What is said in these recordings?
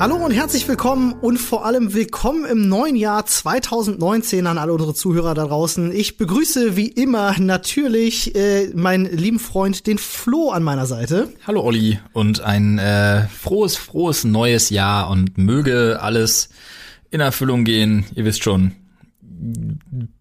Hallo und herzlich willkommen und vor allem willkommen im neuen Jahr 2019 an alle unsere Zuhörer da draußen. Ich begrüße wie immer natürlich äh, meinen lieben Freund, den Flo an meiner Seite. Hallo Olli und ein äh, frohes, frohes neues Jahr und möge alles in Erfüllung gehen. Ihr wisst schon,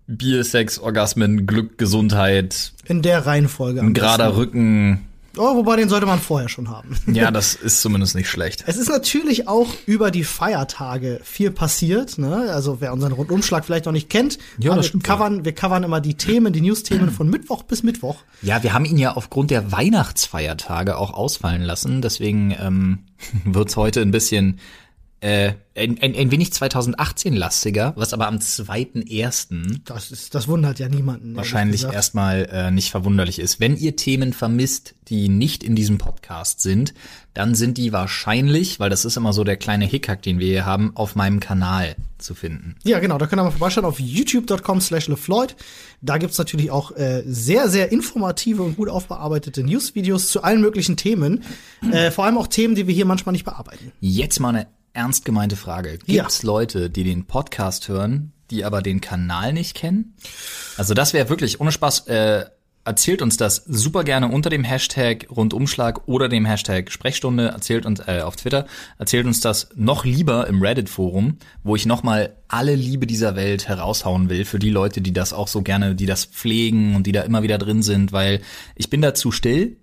Bier, Sex, Orgasmen, Glück, Gesundheit. In der Reihenfolge. Ein gerader Rücken, Oh, wobei den sollte man vorher schon haben. Ja, das ist zumindest nicht schlecht. Es ist natürlich auch über die Feiertage viel passiert. Ne? Also wer unseren Rundumschlag vielleicht noch nicht kennt, ja, wir, covern, wir covern immer die Themen, die News-Themen von Mittwoch bis Mittwoch. Ja, wir haben ihn ja aufgrund der Weihnachtsfeiertage auch ausfallen lassen. Deswegen ähm, wird's heute ein bisschen äh, ein, ein, ein wenig 2018-lastiger, was aber am 2.1. Das ist, das wundert ja niemanden. Wahrscheinlich erstmal äh, nicht verwunderlich ist. Wenn ihr Themen vermisst, die nicht in diesem Podcast sind, dann sind die wahrscheinlich, weil das ist immer so der kleine Hickhack, den wir hier haben, auf meinem Kanal zu finden. Ja, genau, da könnt ihr mal vorbeischauen auf youtube.com slash LeFloid. Da gibt's natürlich auch äh, sehr, sehr informative und gut aufbearbeitete News-Videos zu allen möglichen Themen. Äh, vor allem auch Themen, die wir hier manchmal nicht bearbeiten. Jetzt mal eine ernst gemeinte Frage. Gibt's ja. Leute, die den Podcast hören, die aber den Kanal nicht kennen? Also das wäre wirklich ohne Spaß. Äh, erzählt uns das super gerne unter dem Hashtag Rundumschlag oder dem Hashtag Sprechstunde. Erzählt uns äh, auf Twitter. Erzählt uns das noch lieber im Reddit-Forum, wo ich nochmal alle Liebe dieser Welt heraushauen will für die Leute, die das auch so gerne, die das pflegen und die da immer wieder drin sind, weil ich bin da zu still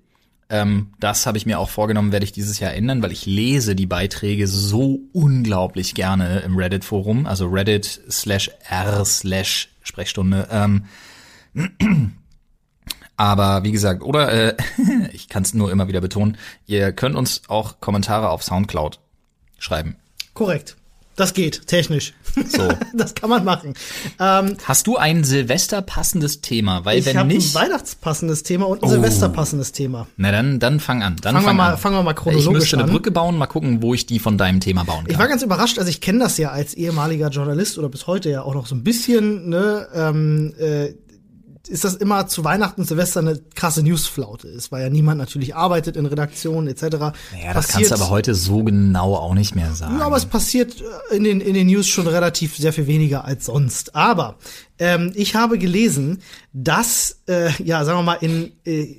ähm, das habe ich mir auch vorgenommen, werde ich dieses Jahr ändern, weil ich lese die Beiträge so unglaublich gerne im Reddit-Forum, also Reddit slash r slash Sprechstunde. Ähm, aber wie gesagt, oder äh, ich kann es nur immer wieder betonen, ihr könnt uns auch Kommentare auf Soundcloud schreiben. Korrekt. Das geht, technisch. So. das kann man machen. Ähm, Hast du ein Silvester passendes Thema? Weil ich wenn nicht. ein Weihnachtspassendes Thema und ein oh. Silvester passendes Thema. Na dann, dann fang an. Dann fangen fang wir mal, an. fangen wir mal chronologisch an. Ich müsste an. eine Brücke bauen, mal gucken, wo ich die von deinem Thema bauen kann. Ich war ganz überrascht, also ich kenne das ja als ehemaliger Journalist oder bis heute ja auch noch so ein bisschen, ne, ähm, äh, ist das immer zu Weihnachten und Silvester eine krasse Newsflaute ist, weil ja niemand natürlich arbeitet in Redaktionen etc. Ja, das passiert, kannst du aber heute so genau auch nicht mehr sagen. Ja, aber es passiert äh, in den, in den News schon relativ sehr viel weniger als sonst. Aber ähm, ich habe gelesen, dass, äh, ja, sagen wir mal, in, äh,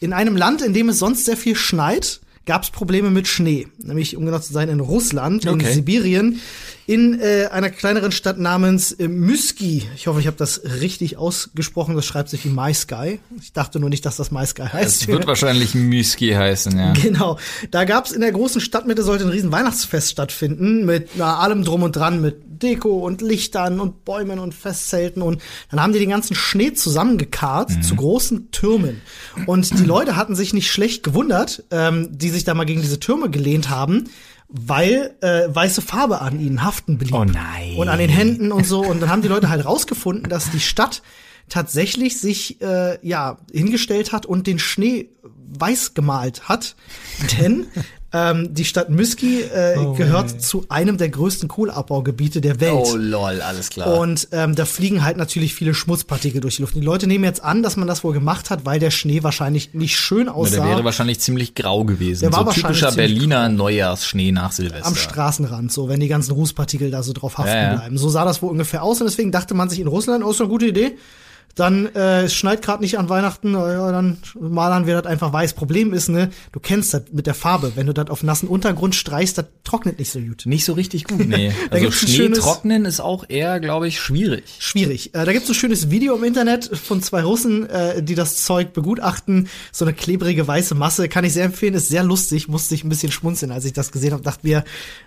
in einem Land, in dem es sonst sehr viel schneit, gab es Probleme mit Schnee. Nämlich, um genau zu sein, in Russland, okay. in Sibirien, in äh, einer kleineren Stadt namens äh, Myski. Ich hoffe, ich habe das richtig ausgesprochen. Das schreibt sich wie MySky. Ich dachte nur nicht, dass das MySky heißt. Es wird wahrscheinlich Myski heißen, ja. Genau. Da gab es in der großen Stadtmitte sollte ein riesen Weihnachtsfest stattfinden mit na, allem drum und dran, mit Deko und Lichtern und Bäumen und Festzelten und dann haben die den ganzen Schnee zusammengekarrt mhm. zu großen Türmen. Und die Leute hatten sich nicht schlecht gewundert, ähm, die sich da mal gegen diese Türme gelehnt haben, weil äh, weiße Farbe an ihnen haften blieb. Oh nein. Und an den Händen und so. Und dann haben die Leute halt rausgefunden, dass die Stadt tatsächlich sich äh, ja hingestellt hat und den Schnee weiß gemalt hat. Denn ähm, die Stadt Myski äh, oh, gehört ey. zu einem der größten Kohleabbaugebiete der Welt. Oh lol, alles klar. Und ähm, da fliegen halt natürlich viele Schmutzpartikel durch die Luft. Die Leute nehmen jetzt an, dass man das wohl gemacht hat, weil der Schnee wahrscheinlich nicht schön aussah. Ja, der wäre wahrscheinlich ziemlich grau gewesen. Der war so wahrscheinlich typischer Berliner Neujahrsschnee nach Silvester. Am Straßenrand, so wenn die ganzen Rußpartikel da so drauf haften ja, ja. bleiben. So sah das wohl ungefähr aus und deswegen dachte man sich in Russland, oh, ist eine gute Idee dann äh, es schneit gerade nicht an Weihnachten, ja, dann malern wir das einfach weiß. Problem ist, ne, du kennst das mit der Farbe. Wenn du das auf nassen Untergrund streichst, das trocknet nicht so gut. Nicht so richtig gut, nee. also Schnee trocknen ist auch eher, glaube ich, schwierig. Schwierig. Äh, da gibt's ein schönes Video im Internet von zwei Russen, äh, die das Zeug begutachten. So eine klebrige weiße Masse, kann ich sehr empfehlen, ist sehr lustig, musste ich ein bisschen schmunzeln, als ich das gesehen habe. Dachte mir,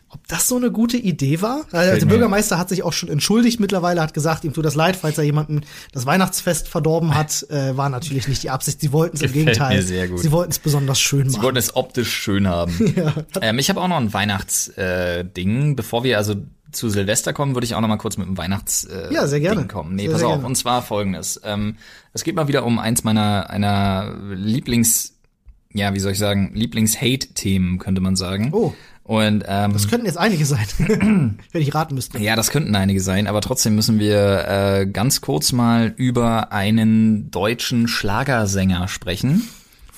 ob das so eine gute Idee war? Also der Bürgermeister hat sich auch schon entschuldigt mittlerweile, hat gesagt, ihm tut das leid, falls er jemanden das Weihnachtsfest verdorben hat. Äh, war natürlich nicht die Absicht. Sie wollten es im Gegenteil. Mir sehr gut. Sie wollten es besonders schön machen. Sie wollten es optisch schön haben. ja. ähm, ich habe auch noch ein Weihnachtsding. Äh, Bevor wir also zu Silvester kommen, würde ich auch noch mal kurz mit dem Weihnachts äh, ja, sehr gerne. Ding kommen. Nee, sehr, pass sehr auf. Gerne. Und zwar folgendes. Ähm, es geht mal wieder um eins meiner einer Lieblings ja, wie soll ich sagen, Lieblings-Hate-Themen, könnte man sagen. Oh. Und ähm, das könnten jetzt einige sein, wenn ich raten müsste. Ja, das könnten einige sein, aber trotzdem müssen wir äh, ganz kurz mal über einen deutschen Schlagersänger sprechen.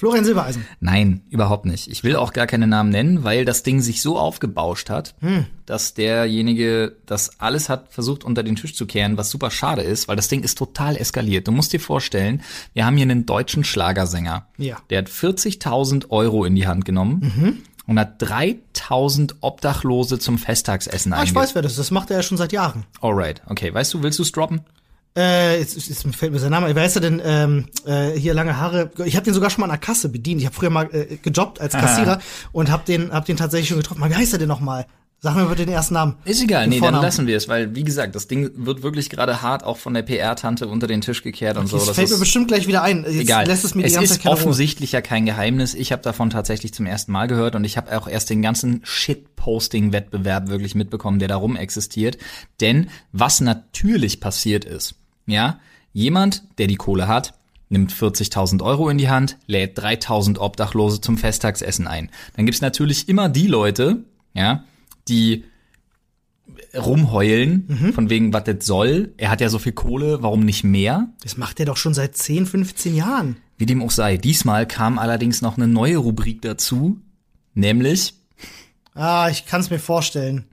Florian Silbereisen. Nein, überhaupt nicht. Ich will auch gar keine Namen nennen, weil das Ding sich so aufgebauscht hat, hm. dass derjenige das alles hat versucht unter den Tisch zu kehren, was super schade ist, weil das Ding ist total eskaliert. Du musst dir vorstellen, wir haben hier einen deutschen Schlagersänger. Ja. Der hat 40.000 Euro in die Hand genommen. Mhm. Und hat 3000 Obdachlose zum Festtagsessen ah, Ich weiß, wer das ist. Das macht er ja schon seit Jahren. Alright, okay. Weißt du, willst du es droppen? Äh, jetzt, jetzt fällt mir sein Name. Wer ist er denn? Ähm, äh, hier lange Haare. Ich habe den sogar schon mal an der Kasse bedient. Ich habe früher mal äh, gejobbt als Kassierer und habe den, hab den tatsächlich schon getroffen. Wie heißt er denn noch mal? Sag mir bitte den ersten Namen. Ist egal, nee, Vornamen. dann lassen wir es, weil wie gesagt, das Ding wird wirklich gerade hart auch von der PR-Tante unter den Tisch gekehrt und okay, so. Das fällt mir bestimmt gleich wieder ein. Jetzt egal. Lässt es mir es ist offensichtlich ja kein Geheimnis. Ich habe davon tatsächlich zum ersten Mal gehört und ich habe auch erst den ganzen Shitposting-Wettbewerb wirklich mitbekommen, der darum existiert. Denn was natürlich passiert ist, ja, Jemand, der die Kohle hat, nimmt 40.000 Euro in die Hand, lädt 3.000 Obdachlose zum Festtagsessen ein. Dann gibt's natürlich immer die Leute, ja, die rumheulen, mhm. von wegen, was das soll. Er hat ja so viel Kohle, warum nicht mehr? Das macht er doch schon seit 10, 15 Jahren. Wie dem auch sei. Diesmal kam allerdings noch eine neue Rubrik dazu, nämlich. Ah, ich kann's mir vorstellen.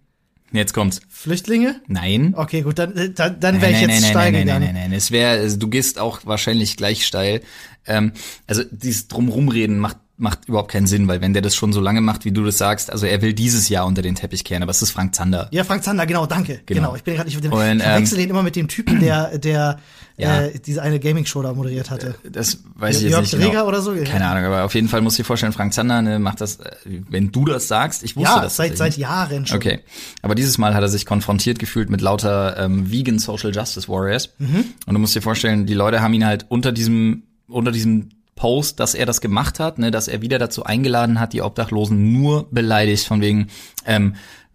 Jetzt kommt's. Flüchtlinge? Nein. Okay, gut, dann, äh, dann, dann wäre ich jetzt nein, steil nein, gegangen. Nein, nein, nein, nein. Es wäre, du gehst auch wahrscheinlich gleich steil. Ähm, also dieses Drumrumreden macht macht überhaupt keinen Sinn, weil wenn der das schon so lange macht, wie du das sagst, also er will dieses Jahr unter den Teppich kehren, aber es ist Frank Zander. Ja, Frank Zander, genau, danke. Genau, genau ich bin gerade nicht den, Und, ich verwechsel ähm, den immer mit dem Typen, der der ja. äh, diese eine Gaming Show da moderiert hatte. Äh, das weiß ich jetzt nicht Reger genau. oder so? Keine Ahnung, aber auf jeden Fall muss ich dir vorstellen, Frank Zander ne, macht das äh, wenn du das sagst, ich wusste ja, das seit seit Jahren schon. Okay. Aber dieses Mal hat er sich konfrontiert gefühlt mit lauter ähm, vegan Social Justice Warriors mhm. und du musst dir vorstellen, die Leute haben ihn halt unter diesem unter diesem Post, dass er das gemacht hat, ne, dass er wieder dazu eingeladen hat, die Obdachlosen nur beleidigt, von wegen, ähm,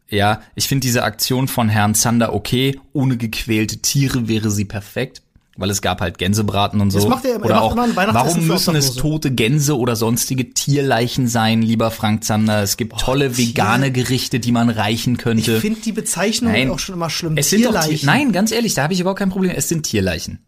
ja, ich finde diese Aktion von Herrn Zander okay, ohne gequälte Tiere wäre sie perfekt. Weil es gab halt Gänsebraten und so. Das macht er, oder auch, warum müssen es tote Gänse oder sonstige Tierleichen sein, lieber Frank Zander? Es gibt oh, tolle Tier. vegane Gerichte, die man reichen könnte. Ich finde die Bezeichnung nein, auch schon immer schlimm. Es sind doch nein, ganz ehrlich, da habe ich überhaupt kein Problem. Es sind Tierleichen.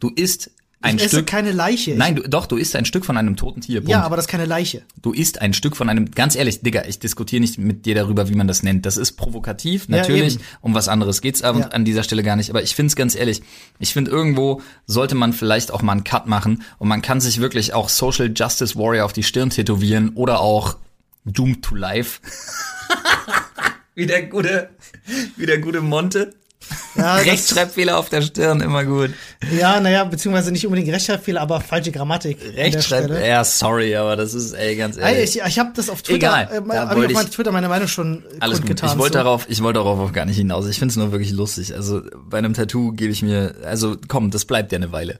Du isst ein ich Stück. esse keine Leiche. Nein, du, doch, du isst ein Stück von einem toten Tier. Punkt. Ja, aber das ist keine Leiche. Du isst ein Stück von einem, ganz ehrlich, Digga, ich diskutiere nicht mit dir darüber, wie man das nennt. Das ist provokativ, natürlich. Ja, um was anderes geht's aber ja. an dieser Stelle gar nicht. Aber ich find's ganz ehrlich, ich finde irgendwo sollte man vielleicht auch mal einen Cut machen und man kann sich wirklich auch Social Justice Warrior auf die Stirn tätowieren oder auch Doomed to Life. wie der gute, wie der gute Monte. Ja, Rechtschreibfehler auf der Stirn, immer gut. Ja, naja, beziehungsweise nicht unbedingt Rechtschreibfehler, aber falsche Grammatik. Rechtschreibfehler, ja, sorry, aber das ist, ey, ganz ehrlich. Ich, ich habe das auf Twitter, Egal, äh, habe ich auf Twitter meine Meinung schon alles. Gut. Ich wollte so. darauf, ich wollte darauf auch gar nicht hinaus. Ich finde es nur wirklich lustig. Also bei einem Tattoo gebe ich mir, also komm, das bleibt ja eine Weile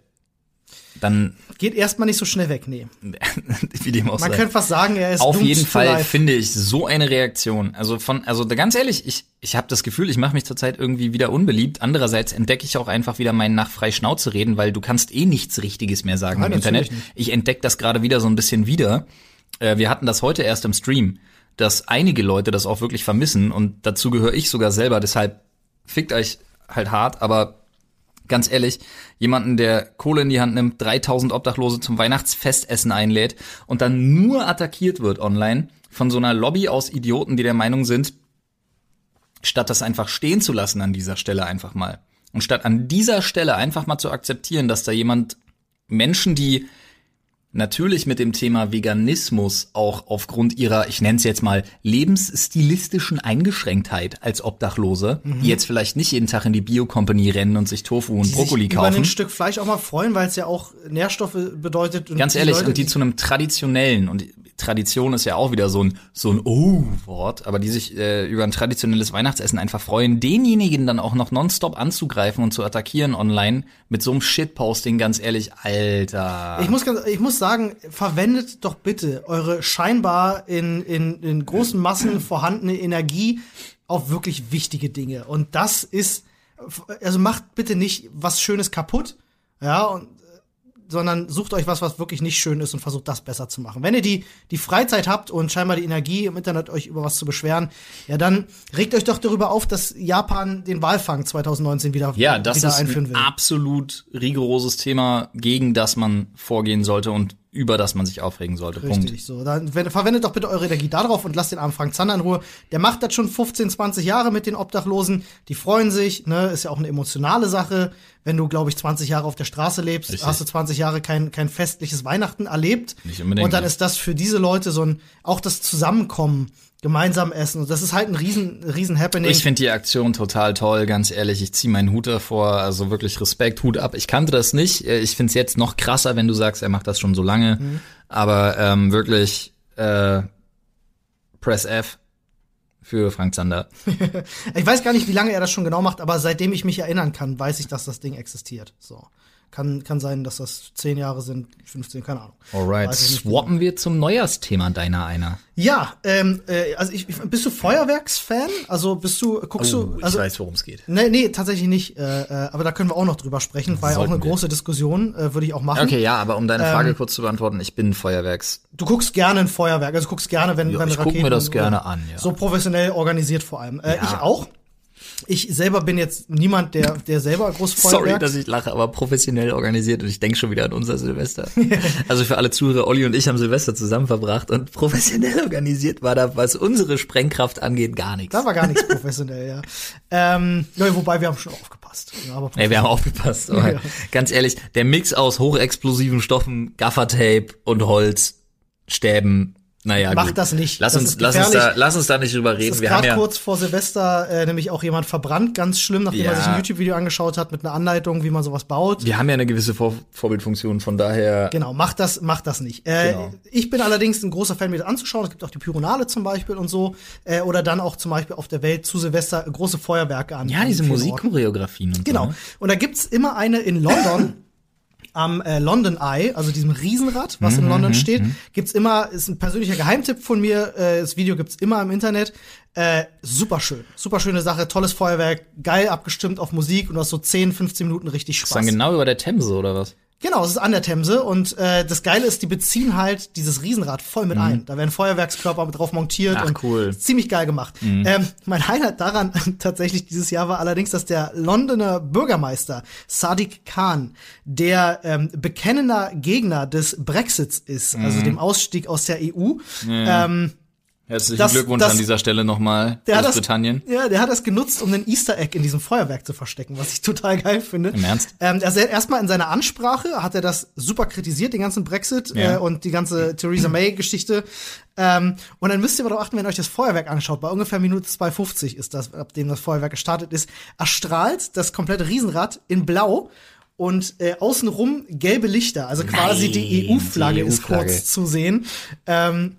dann geht erstmal nicht so schnell weg, nee. Wie dem auch Man könnte fast sagen, er ist Auf jeden Fall life. finde ich so eine Reaktion. Also von also ganz ehrlich, ich ich habe das Gefühl, ich mache mich zurzeit irgendwie wieder unbeliebt. Andererseits entdecke ich auch einfach wieder meinen nach frei Schnauze reden, weil du kannst eh nichts richtiges mehr sagen Nein, im Internet. Nicht. Ich entdecke das gerade wieder so ein bisschen wieder. Äh, wir hatten das heute erst im Stream, dass einige Leute das auch wirklich vermissen und dazu gehöre ich sogar selber, deshalb fickt euch halt hart, aber ganz ehrlich, jemanden, der Kohle in die Hand nimmt, 3000 Obdachlose zum Weihnachtsfestessen einlädt und dann nur attackiert wird online von so einer Lobby aus Idioten, die der Meinung sind, statt das einfach stehen zu lassen an dieser Stelle einfach mal. Und statt an dieser Stelle einfach mal zu akzeptieren, dass da jemand Menschen, die natürlich mit dem Thema Veganismus auch aufgrund ihrer, ich nenne es jetzt mal, lebensstilistischen Eingeschränktheit als Obdachlose, mhm. die jetzt vielleicht nicht jeden Tag in die Bio-Company rennen und sich Tofu und die Brokkoli kaufen. Über ein Stück Fleisch auch mal freuen, weil es ja auch Nährstoffe bedeutet. Ganz ehrlich, Leute, und die zu einem traditionellen und Tradition ist ja auch wieder so ein so ein Oh-Wort, aber die sich äh, über ein traditionelles Weihnachtsessen einfach freuen, denjenigen dann auch noch nonstop anzugreifen und zu attackieren online mit so einem Shitposting, ganz ehrlich, Alter. Ich muss ganz, ich muss sagen, verwendet doch bitte eure scheinbar in, in, in großen Massen vorhandene Energie auf wirklich wichtige Dinge. Und das ist, also macht bitte nicht was Schönes kaputt. Ja, und sondern sucht euch was, was wirklich nicht schön ist und versucht das besser zu machen. Wenn ihr die, die Freizeit habt und scheinbar die Energie im Internet euch über was zu beschweren, ja, dann regt euch doch darüber auf, dass Japan den Walfang 2019 wieder, ja, das wieder ist einführen will. Ein absolut rigoroses Thema, gegen das man vorgehen sollte und über das man sich aufregen sollte. Richtig, Punkt. so. Dann wenn, verwendet doch bitte eure Energie darauf und lasst den armen Frank Zander in Ruhe. Der macht das schon 15, 20 Jahre mit den Obdachlosen. Die freuen sich, ne? Ist ja auch eine emotionale Sache. Wenn du, glaube ich, 20 Jahre auf der Straße lebst, Richtig. hast du 20 Jahre kein, kein festliches Weihnachten erlebt. Nicht unbedingt, Und dann ist das für diese Leute so ein, auch das Zusammenkommen, gemeinsam essen. Und das ist halt ein riesen, riesen Happening. Ich finde die Aktion total toll, ganz ehrlich. Ich ziehe meinen Hut davor, also wirklich Respekt, Hut ab. Ich kannte das nicht. Ich finde es jetzt noch krasser, wenn du sagst, er macht das schon so lange. Mhm. Aber ähm, wirklich äh, Press F für Frank Zander. Ich weiß gar nicht, wie lange er das schon genau macht, aber seitdem ich mich erinnern kann, weiß ich, dass das Ding existiert. So. Kann, kann sein, dass das 10 Jahre sind, 15, keine Ahnung. Alright, Weiß ich swappen wir zum Neujahrsthema deiner einer. Ja, ähm, äh, also ich, ich- bist du Feuerwerksfan? Also bist du, guckst du, also worum es geht. Nee, nee, tatsächlich nicht. Äh, äh, aber da können wir auch noch drüber sprechen. War ja auch Sollten eine wir. große Diskussion, äh, würde ich auch machen. Okay, ja, aber um deine Frage Ähm, kurz zu beantworten, ich bin Feuerwerks. Du guckst gerne ein Feuerwerk, also du guckst gerne, wenn, Ja, wenn ich guck Raketen mir das gerne an, ja. So professionell organisiert vor allem. Äh, Ja. Ich auch. Ich selber bin jetzt niemand, der, der selber groß Sorry, dass ich lache, aber professionell organisiert und ich denke schon wieder an unser Silvester. also für alle Zuhörer, Olli und ich haben Silvester zusammen verbracht und professionell organisiert war da, was unsere Sprengkraft angeht, gar nichts. da war gar nichts professionell, ja. Ähm, ja. Wobei wir haben schon aufgepasst. Ja, aber Ey, wir haben aufgepasst. Aber Ja. Ganz ehrlich, der Mix aus hochexplosiven Stoffen, Gaffertape und Holz, Stäben, naja, Mach gut. das nicht. Lass Das uns, lass uns da, lass uns da nicht drüber reden. Wir haben ja, kurz vor Silvester äh, nämlich auch jemand verbrannt, ganz schlimm, nachdem er Ja. sich ein YouTube-Video angeschaut hat mit einer Anleitung, wie man sowas baut. wir haben ja eine gewisse Vor Vorbildfunktion, von daher. Genau, macht das, macht das nicht. Äh, Genau. Ich bin allerdings ein großer Fan, mir das anzuschauen. Es gibt auch die Pyronale zum Beispiel und so. Äh, oder dann auch zum Beispiel auf der Welt zu Silvester große Feuerwerke an. Ja, diese. Musikchoreografien Genau. so. ne? Und da gibt's immer eine in London. Am äh, London Eye, also diesem Riesenrad, was Mhm, in London steht, gibt's immer, ist ein persönlicher Geheimtipp von mir, äh, das Video gibt's immer im Internet. Äh, super schön, super schöne Sache, tolles Feuerwerk, geil abgestimmt auf Musik und du hast so 10, 15 Minuten richtig Spaß. Ist dann genau über der Themse oder was? Genau, es ist an der Themse und äh, das Geile ist, die beziehen halt dieses Riesenrad voll mit ein. Da werden Feuerwerkskörper drauf montiert Mhm. Ach, und cool. Mhm. ziemlich geil gemacht. Ähm, mein Highlight daran tatsächlich dieses Jahr war allerdings, dass der Londoner Bürgermeister Sadiq Khan, der ähm, bekennender Gegner des Brexits ist, also Mhm. dem Ausstieg aus der EU, ähm, Herzlichen Das- Glückwunsch das- an dieser Stelle nochmal, der hat das, Großbritannien. ja, der hat das genutzt, um ein Easter Egg in diesem Feuerwerk zu verstecken, was ich total geil finde. Im Ernst? Ähm, also er- erstmal in seiner Ansprache hat er das super kritisiert, den ganzen Brexit Ja. äh, und die ganze Theresa May-Geschichte. Ähm, und dann müsst ihr aber darauf achten, wenn ihr euch das Feuerwerk anschaut, bei ungefähr Minute 2,50 ist das, ab dem das Feuerwerk gestartet ist, erstrahlt das komplette Riesenrad in Blau. Und äh, außenrum gelbe Lichter, also quasi die Nein, EU-Flagge die ist kurz zu sehen. Ähm,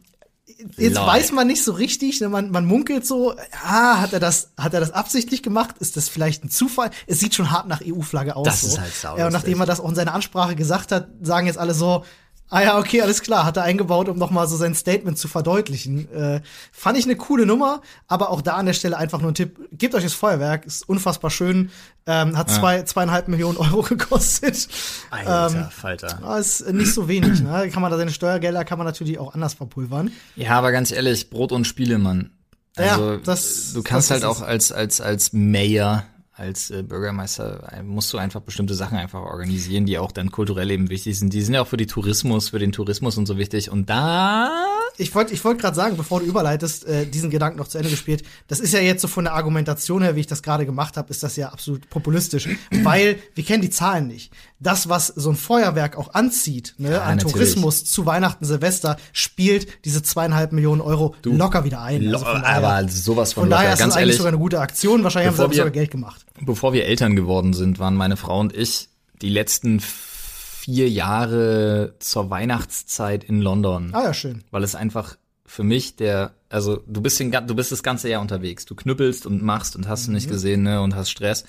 jetzt Lol. weiß man nicht so richtig, ne, man, man munkelt so, ah, hat er das, hat er das absichtlich gemacht? Ist das vielleicht ein Zufall? Es sieht schon hart nach EU-Flagge aus. Das so. ist halt saulustig. Ja, und nachdem er das auch in seiner Ansprache gesagt hat, sagen jetzt alle so, ah ja, okay, alles klar, hat er eingebaut, um nochmal so sein Statement zu verdeutlichen. Äh, fand ich eine coole Nummer, aber auch da an der Stelle einfach nur ein Tipp, gebt euch das Feuerwerk, ist unfassbar schön, ähm, hat zwei, zweieinhalb Millionen Euro gekostet. Alter, Falter. Ah, ist nicht so wenig, ne? Kann man da seine Steuergelder kann man natürlich auch anders verpulvern. Ja, aber ganz ehrlich, Brot und Spiele, Mann. Ja, Also, das- du kannst das halt auch als, als, als Mayor, als äh, Bürgermeister, äh, musst du einfach bestimmte Sachen einfach organisieren, die auch dann kulturell eben wichtig sind. Die sind ja auch für die Tourismus, für den Tourismus und so wichtig. Und da, Ich wollte ich wollte gerade sagen, bevor du überleitest, äh, diesen Gedanken noch zu Ende gespielt. Das ist ja jetzt so von der Argumentation her, wie ich das gerade gemacht habe, ist das ja absolut populistisch, weil wir kennen die Zahlen nicht. Das, was so ein Feuerwerk auch anzieht, ne, an natürlich. Tourismus zu Weihnachten, Silvester, spielt diese zweieinhalb Millionen Euro locker wieder ein. Also von daher, aber sowas von, von daher locker. ist das Ganz eigentlich ehrlich, sogar eine gute Aktion. Wahrscheinlich haben sie sogar Geld gemacht. Bevor wir Eltern geworden sind, waren meine Frau und ich die letzten vier Jahre zur Weihnachtszeit in London. Ah ja, schön. weil es einfach für mich der, also du bist den, du bist das ganze Jahr unterwegs, du knüppelst und machst und hast du nicht gesehen, ne, und hast Stress.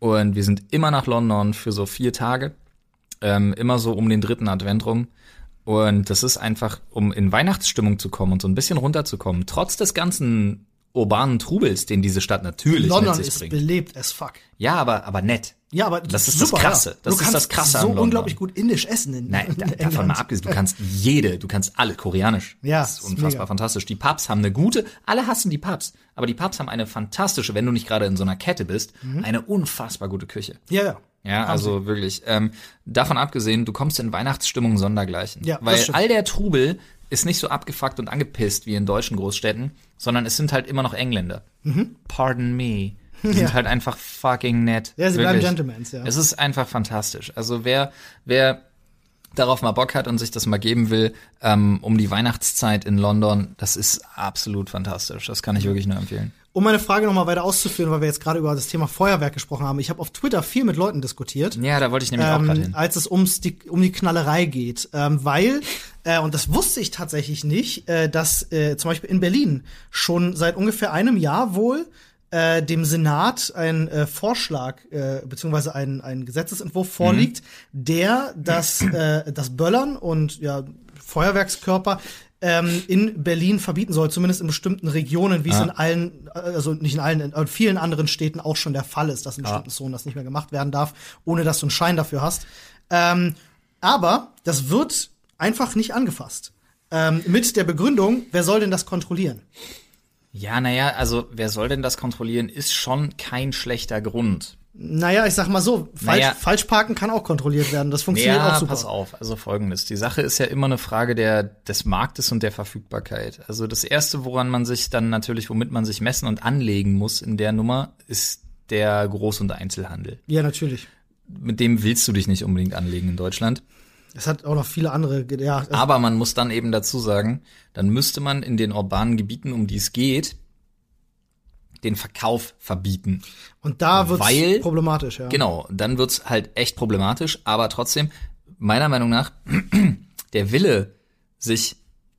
Und wir sind immer nach London für so vier Tage, ähm, immer so um den dritten Advent rum. Und das ist einfach, um in Weihnachtsstimmung zu kommen und so ein bisschen runterzukommen, trotz des ganzen urbanen Trubels, den diese Stadt natürlich London mit sich ist bringt. belebt as fuck. Ja, aber, aber nett. Ja, aber Das ist das Krasse. Das du ist kannst das Krasse so an London. unglaublich gut indisch essen in, Nein, in davon mal abgesehen, du kannst jede, du kannst alle koreanisch. Ja, das ist ist unfassbar mega. fantastisch. Die Pubs haben eine gute, alle hassen die Pubs, aber die Pubs haben eine fantastische, wenn du nicht gerade in so einer Kette bist, Mhm. eine unfassbar gute Küche. Ja, ja. Ja, also wirklich. Ähm, davon abgesehen, du kommst in Weihnachtsstimmung sondergleichen. Ja, weil all der Trubel ist nicht so abgefuckt und angepisst wie in deutschen Großstädten, sondern es sind halt immer noch Engländer. Pardon me. Die Ja. sind halt einfach fucking nett. Ja, sie bleiben Wirklich. Gentlemans, ja. Es ist einfach fantastisch. Also wer, wer darauf mal Bock hat und sich das mal geben will, ähm, um die Weihnachtszeit in London, das ist absolut fantastisch. Das kann ich wirklich nur empfehlen. Um meine Frage noch mal weiter auszuführen, weil wir jetzt gerade über das Thema Feuerwerk gesprochen haben. Ich habe auf Twitter viel mit Leuten diskutiert. Ja, da wollte ich nämlich auch gerade ähm, hin. als es ums die, um die Knallerei geht. Ähm, weil, äh, und das wusste ich tatsächlich nicht, äh, dass äh, zum Beispiel in Berlin schon seit ungefähr einem Jahr wohl äh, dem Senat ein äh, Vorschlag äh, beziehungsweise ein, ein Gesetzesentwurf vorliegt, der das, äh, das Böllern und ja, Feuerwerkskörper ähm, in Berlin verbieten soll, zumindest in bestimmten Regionen, wie es Ah. in allen, äh, also nicht in allen, in vielen anderen Städten auch schon der Fall ist, dass in bestimmten Zonen das nicht mehr gemacht werden darf, ohne dass du einen Schein dafür hast. Ähm, aber das wird einfach nicht angefasst. Ähm, mit der Begründung, wer soll denn das kontrollieren? Ja, naja, also wer soll denn das kontrollieren, ist schon kein schlechter Grund. Naja, ich sag mal so, falsch, Naja. Falschparken kann auch kontrolliert werden. Das funktioniert auch Ja, super. pass auf. Also folgendes. Die Sache ist ja immer eine Frage der, des Marktes und der Verfügbarkeit. Also das erste, woran man sich dann natürlich, womit man sich messen und anlegen muss in der Nummer, ist der Groß- und Einzelhandel. Ja, natürlich. Mit dem willst du dich nicht unbedingt anlegen in Deutschland. Es hat auch noch viele andere, ja, Aber man muss dann eben dazu sagen, dann müsste man in den urbanen Gebieten, um die es geht, den Verkauf verbieten. und da wird's weil- problematisch, ja. Genau, dann wird's halt echt problematisch, aber trotzdem, meiner Meinung nach, der Wille, sich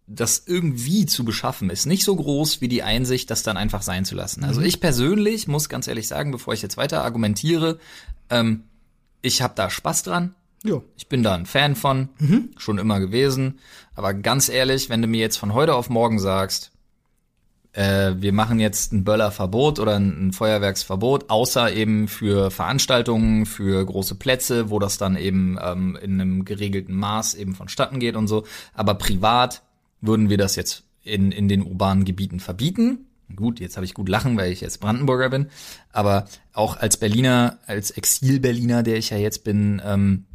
das irgendwie zu beschaffen, ist nicht so groß wie die Einsicht, das dann einfach sein zu lassen. Also ich persönlich muss ganz ehrlich sagen, bevor ich jetzt weiter argumentiere, ähm, ich habe da Spaß dran. Jo. Ich bin da ein Fan von, schon immer gewesen. Aber ganz ehrlich, wenn du mir jetzt von heute auf morgen sagst, äh, wir machen jetzt ein Böllerverbot oder ein, ein Feuerwerksverbot, außer eben für Veranstaltungen, für große Plätze, wo das dann eben ähm, in einem geregelten Maß eben vonstatten geht und so. Aber privat würden wir das jetzt in, in den urbanen Gebieten verbieten. Gut, jetzt habe ich gut lachen, weil ich jetzt Brandenburger bin. Aber auch als Berliner, als Exil-Berliner, der ich ja jetzt bin, ähm,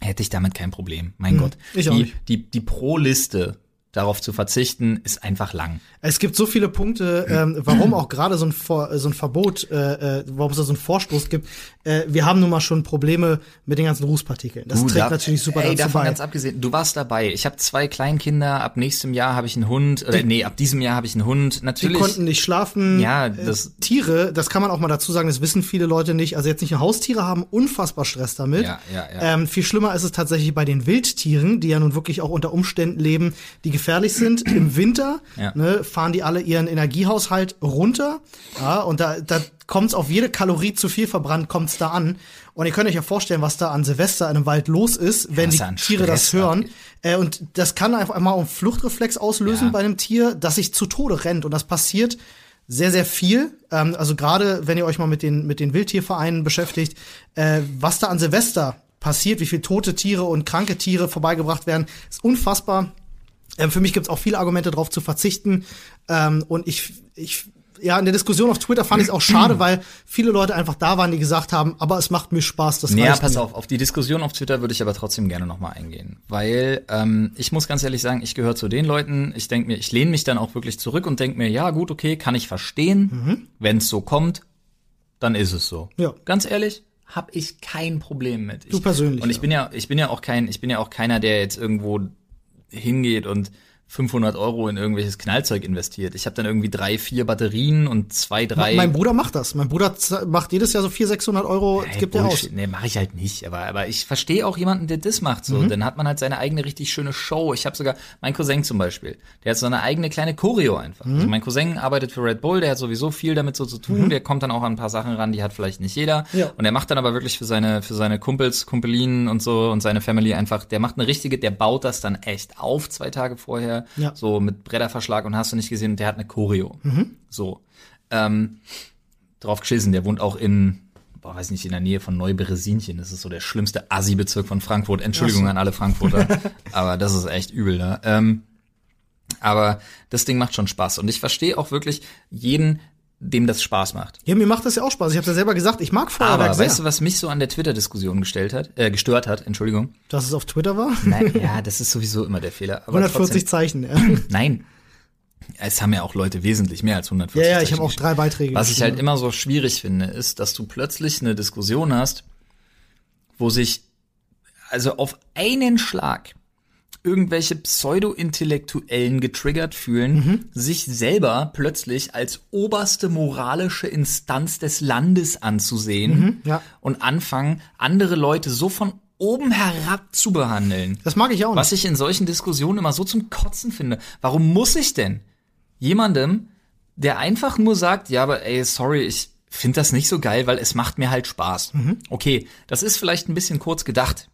hätte ich damit kein Problem. Mein Gott. ich auch die, nicht. die, die Pro-Liste darauf zu verzichten, ist einfach lang. Es gibt so viele Punkte, ähm, warum auch gerade so ein, Vor so ein Verbot, äh, äh, warum es da so einen Vorstoß gibt. Äh, wir haben nun mal schon Probleme mit den ganzen Rußpartikeln. Das Du, trägt da- natürlich super ey, dazu davon bei. ganz abgesehen, du warst dabei. Ich habe zwei Kleinkinder, ab nächstem Jahr habe ich einen Hund, oder nee, ab diesem Jahr habe ich einen Hund. Die Natürlich. konnten nicht schlafen. Ja, Äh, das- Tiere, das kann man auch mal dazu sagen, das wissen viele Leute nicht. Also jetzt nicht nur Haustiere haben unfassbar Stress damit. Ja, ja, ja. Ähm, viel schlimmer ist es tatsächlich bei den Wildtieren, die ja nun wirklich auch unter Umständen leben, die gefährlich sind. Im Winter Ja. ne, fahren die alle ihren Energiehaushalt runter. Ja, und da, da kommt es auf jede Kalorie zu viel verbrannt, kommt es da an. Und ihr könnt euch ja vorstellen, was da an Silvester in einem Wald los ist, wenn was die Tiere das hören. Äh, und das kann einfach einmal einen Fluchtreflex auslösen Ja. bei einem Tier, das sich zu Tode rennt. Und das passiert sehr, sehr viel. Ähm, also gerade, wenn ihr euch mal mit den, mit den Wildtiervereinen beschäftigt, äh, was da an Silvester passiert, wie viele tote Tiere und kranke Tiere vorbeigebracht werden, ist unfassbar. Ähm, für mich gibt es auch viele Argumente darauf zu verzichten. Ähm, und ich, ich, ja, in der Diskussion auf Twitter fand ich es auch schade, weil viele Leute einfach da waren, die gesagt haben, aber es macht mir Spaß, das Ja, pass mir. auf, auf die Diskussion auf Twitter würde ich aber trotzdem gerne nochmal eingehen. Weil ähm, ich muss ganz ehrlich sagen, ich gehöre zu den Leuten, ich denke mir, ich lehne mich dann auch wirklich zurück und denke mir, ja gut, okay, kann ich verstehen. Wenn es so kommt, dann ist es so. Ja. Ganz ehrlich, habe ich kein Problem mit. Ich, Du persönlich, Und ich ja. bin ja, ich bin ja auch kein, ich bin ja auch keiner, der jetzt irgendwo hingeht und 500 Euro in irgendwelches Knallzeug investiert. Ich habe dann irgendwie drei, vier Batterien und zwei, drei. Mein Bruder macht das. Mein Bruder macht jedes Jahr so 400, 600 Euro, Hey, gibt er aus. Nee, mache ich halt nicht. Aber, aber ich verstehe auch jemanden, der das macht. Mhm. So, dann hat man halt seine eigene richtig schöne Show. Ich habe sogar mein Cousin zum Beispiel, der hat so eine eigene kleine Choreo einfach. Mhm. Also mein Cousin arbeitet für Red Bull, der hat sowieso viel damit so zu tun. Der kommt dann auch an ein paar Sachen ran, die hat vielleicht nicht jeder. Mhm. Ja. Und er macht dann aber wirklich für seine für seine Kumpels, Kumpelinen und so und seine Family einfach. Der macht eine richtige, der baut das dann echt auf zwei Tage vorher. Ja. So mit Bretterverschlag und hast du nicht gesehen. Der hat eine Choreo. Mhm. So. Ähm, drauf geschissen. Der wohnt auch in, boah, weiß nicht, in der Nähe von Neuberesinchen. Das ist so der schlimmste Assi-Bezirk von Frankfurt. Entschuldigung so. an alle Frankfurter. aber das ist echt übel da. Ähm, aber das Ding macht schon Spaß. Und ich verstehe auch wirklich jeden, dem das Spaß macht. Ja, mir macht das ja auch Spaß. Ich habe ja selber gesagt, ich mag Feuerwerk Aber sehr. weißt du, was mich so an der Twitter-Diskussion gestellt hat, äh, gestört hat, Entschuldigung. Dass es auf Twitter war? Nein, ja, das ist sowieso immer der Fehler. Aber 140 trotzdem, Zeichen, ja. Nein. Es haben ja auch Leute wesentlich mehr als 140 Ja, ja, ich habe auch drei Beiträge Was ich halt immer so schwierig finde, ist, dass du plötzlich eine Diskussion hast, wo sich also auf einen Schlag irgendwelche Pseudo-Intellektuellen getriggert fühlen, Mhm. sich selber plötzlich als oberste moralische Instanz des Landes anzusehen Mhm, ja. und anfangen, andere Leute so von oben herab zu behandeln. Das mag ich auch nicht. Was ich in solchen Diskussionen immer so zum Kotzen finde. Warum muss ich denn jemandem, der einfach nur sagt, ja, aber ey, sorry, ich finde das nicht so geil, weil es macht mir halt Spaß. Mhm. Okay, das ist vielleicht ein bisschen kurz gedacht.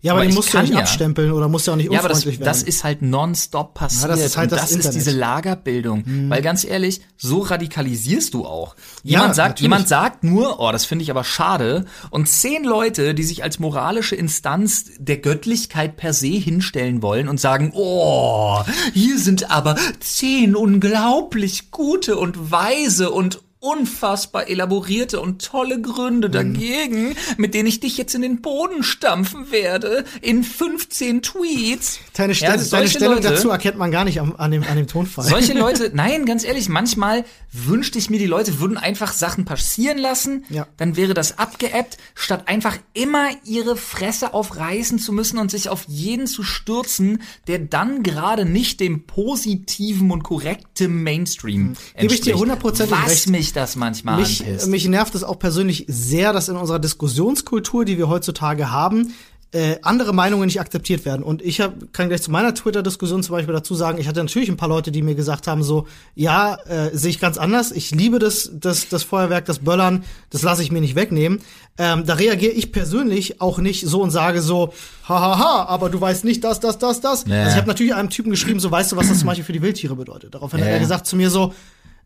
Ja, aber, aber den musst du ja nicht ja. abstempeln oder musst ja auch nicht Ja, aber das, unfreundlich werden. das ist halt nonstop passiert. Ja, das ist halt das das ist diese Lagerbildung. Weil ganz ehrlich, so radikalisierst du auch. Jemand Ja, sagt, natürlich. jemand sagt nur, oh, das finde ich aber schade. Und zehn Leute, die sich als moralische Instanz der Göttlichkeit per se hinstellen wollen und sagen, oh, hier sind aber zehn unglaublich gute und weise und unfassbar elaborierte und tolle Gründe Mhm. dagegen, mit denen ich dich jetzt in den Boden stampfen werde, in 15 Tweets. Deine, Stell Ja, deine solche Stellung Leute- dazu erkennt man gar nicht am, an, dem, an dem Tonfall. Solche Leute, nein, ganz ehrlich, manchmal wünschte ich mir, die Leute würden einfach Sachen passieren lassen, Ja. dann wäre das abgeebbt, statt einfach immer ihre Fresse aufreißen zu müssen und sich auf jeden zu stürzen, der dann gerade nicht dem positiven und korrekten Mainstream entspricht. Gebe ich dir hundertprozentig Was recht. mich das manchmal mich, anpisst. mich nervt es auch persönlich sehr, dass in unserer Diskussionskultur, die wir heutzutage haben, äh, andere Meinungen nicht akzeptiert werden. Und ich hab, kann gleich zu meiner Twitter-Diskussion zum Beispiel dazu sagen, ich hatte natürlich ein paar Leute, die mir gesagt haben, so, ja, äh, sehe ich ganz anders, ich liebe das, das, das Feuerwerk, das Böllern, das lasse ich mir nicht wegnehmen. Ähm, da reagiere ich persönlich auch nicht so und sage so, hahaha, aber du weißt nicht das, das, das, das. Ja. Also ich habe natürlich einem Typen geschrieben, so weißt du, was das zum Beispiel für die Wildtiere bedeutet. Daraufhin hat Ja. er gesagt zu mir so,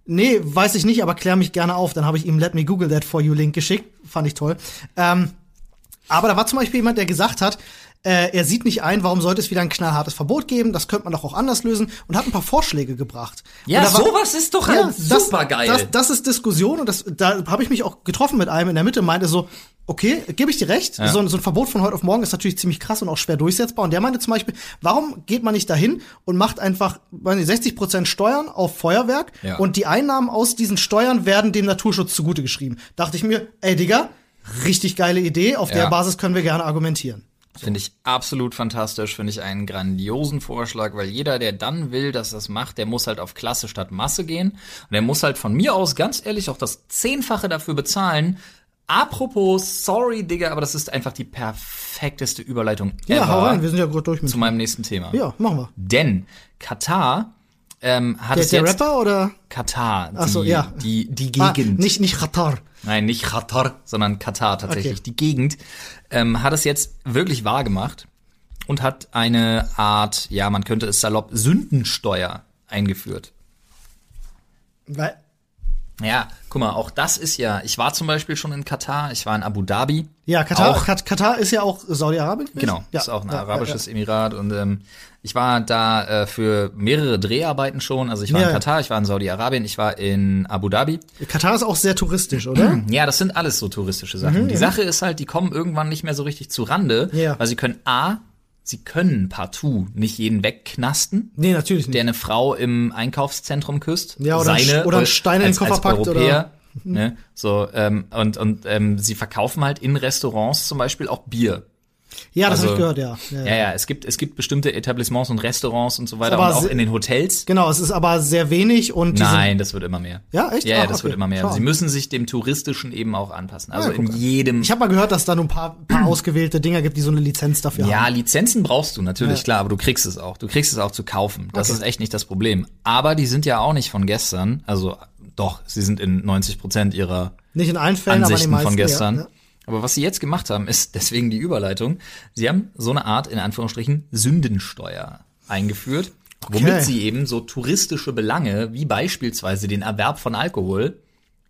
Nee, weiß ich nicht, aber klär mich gerne auf. Dann habe ich ihm Let Me Google That For You Link geschickt. Fand ich toll. Ähm, aber da war zum Beispiel jemand, der gesagt hat, äh, er sieht nicht ein, warum sollte es wieder ein knallhartes Verbot geben? Das könnte man doch auch anders lösen und hat ein paar Vorschläge gebracht. Ja, war- sowas ist doch halt das- supergeil. Das, das ist Diskussion und das, da habe ich mich auch getroffen mit einem in der Mitte, meinte so, okay, gebe ich dir recht, Ja. so, ein- so ein Verbot von heute auf morgen ist natürlich ziemlich krass und auch schwer durchsetzbar. Und der meinte zum Beispiel, warum geht man nicht dahin und macht einfach weiß nicht, 60 Prozent Steuern auf Feuerwerk Ja. und die Einnahmen aus diesen Steuern werden dem Naturschutz zugute geschrieben. Dachte ich mir, ey Digga, richtig geile Idee, auf der Ja. Basis können wir gerne argumentieren. Finde ich absolut fantastisch, finde ich einen grandiosen Vorschlag, weil jeder, der dann will, dass das macht, der muss halt auf Klasse statt Masse gehen. Und der muss halt von mir aus ganz ehrlich auch das Zehnfache dafür bezahlen. Apropos, sorry, Digga, aber das ist einfach die perfekteste Überleitung Ja, ever hau rein, wir sind ja gut durch mit. zu meinem nächsten Thema. Ja, machen wir. Denn Katar ähm, hat Der, es der jetzt Rapper oder? Katar, die, Ach so, ja. die, die Ah, Gegend. nicht, nicht Qatar. Nein, nicht Qatar, sondern Katar tatsächlich. Okay. Die Gegend ähm, hat es jetzt wirklich wahr gemacht und hat eine Art, ja, man könnte es salopp Sündensteuer eingeführt. Weil, Ja, guck mal, auch das ist ja, ich war zum Beispiel schon in Katar, ich war in Abu Dhabi. ja, Katar, Auch, Kat- Katar ist ja auch Saudi-Arabien. genau, ja, ist auch ein ja, arabisches Emirat und ähm, ich war da äh, für mehrere Dreharbeiten schon. Also ich war Ja. in Katar, ich war in Saudi-Arabien, ich war in Abu Dhabi. Ja. Katar ist auch sehr touristisch, oder? Ja, das sind alles so touristische Sachen. die Sache ist halt, die kommen irgendwann nicht mehr so richtig zu Rande, Mhm, Ja. weil sie können A, sie können partout nicht jeden wegknasten, nee, natürlich nicht. der eine Frau im Einkaufszentrum küsst. Ja, oder ein seine, oder einen Stein in den als, Koffer als packt, oder- Europäer, Ne, so ähm, und und ähm, sie verkaufen halt in Restaurants zum Beispiel auch Bier. Ja, das also- habe ich gehört, ja. ja, Ja, ja, es gibt es gibt bestimmte Etablissements und Restaurants und so weiter Aber und auch in den Hotels. Genau, es ist aber sehr wenig und Nein, das wird immer mehr. Ja, echt? Ja, ja Ah, das okay. wird immer mehr. Schau Sie müssen sich dem touristischen eben auch anpassen. Also Ja, in jedem Ich habe mal gehört, dass da nur ein paar, paar ausgewählte Dinger gibt, die so eine Lizenz dafür Ja, haben. Lizenzen brauchst du natürlich, Ja. klar, aber du kriegst es auch. Du kriegst es auch zu kaufen. Das Okay. ist echt nicht das Problem. Aber die sind ja auch nicht von gestern. Also doch, sie sind in 90 Prozent ihrer Nicht in allen Fällen, Ansichten aber in den meisten. von gestern. Aber was sie jetzt gemacht haben, ist deswegen die Überleitung. Sie haben so eine Art, in Anführungsstrichen, Sündensteuer eingeführt, womit sie eben so touristische Belange, wie beispielsweise den Erwerb von Alkohol,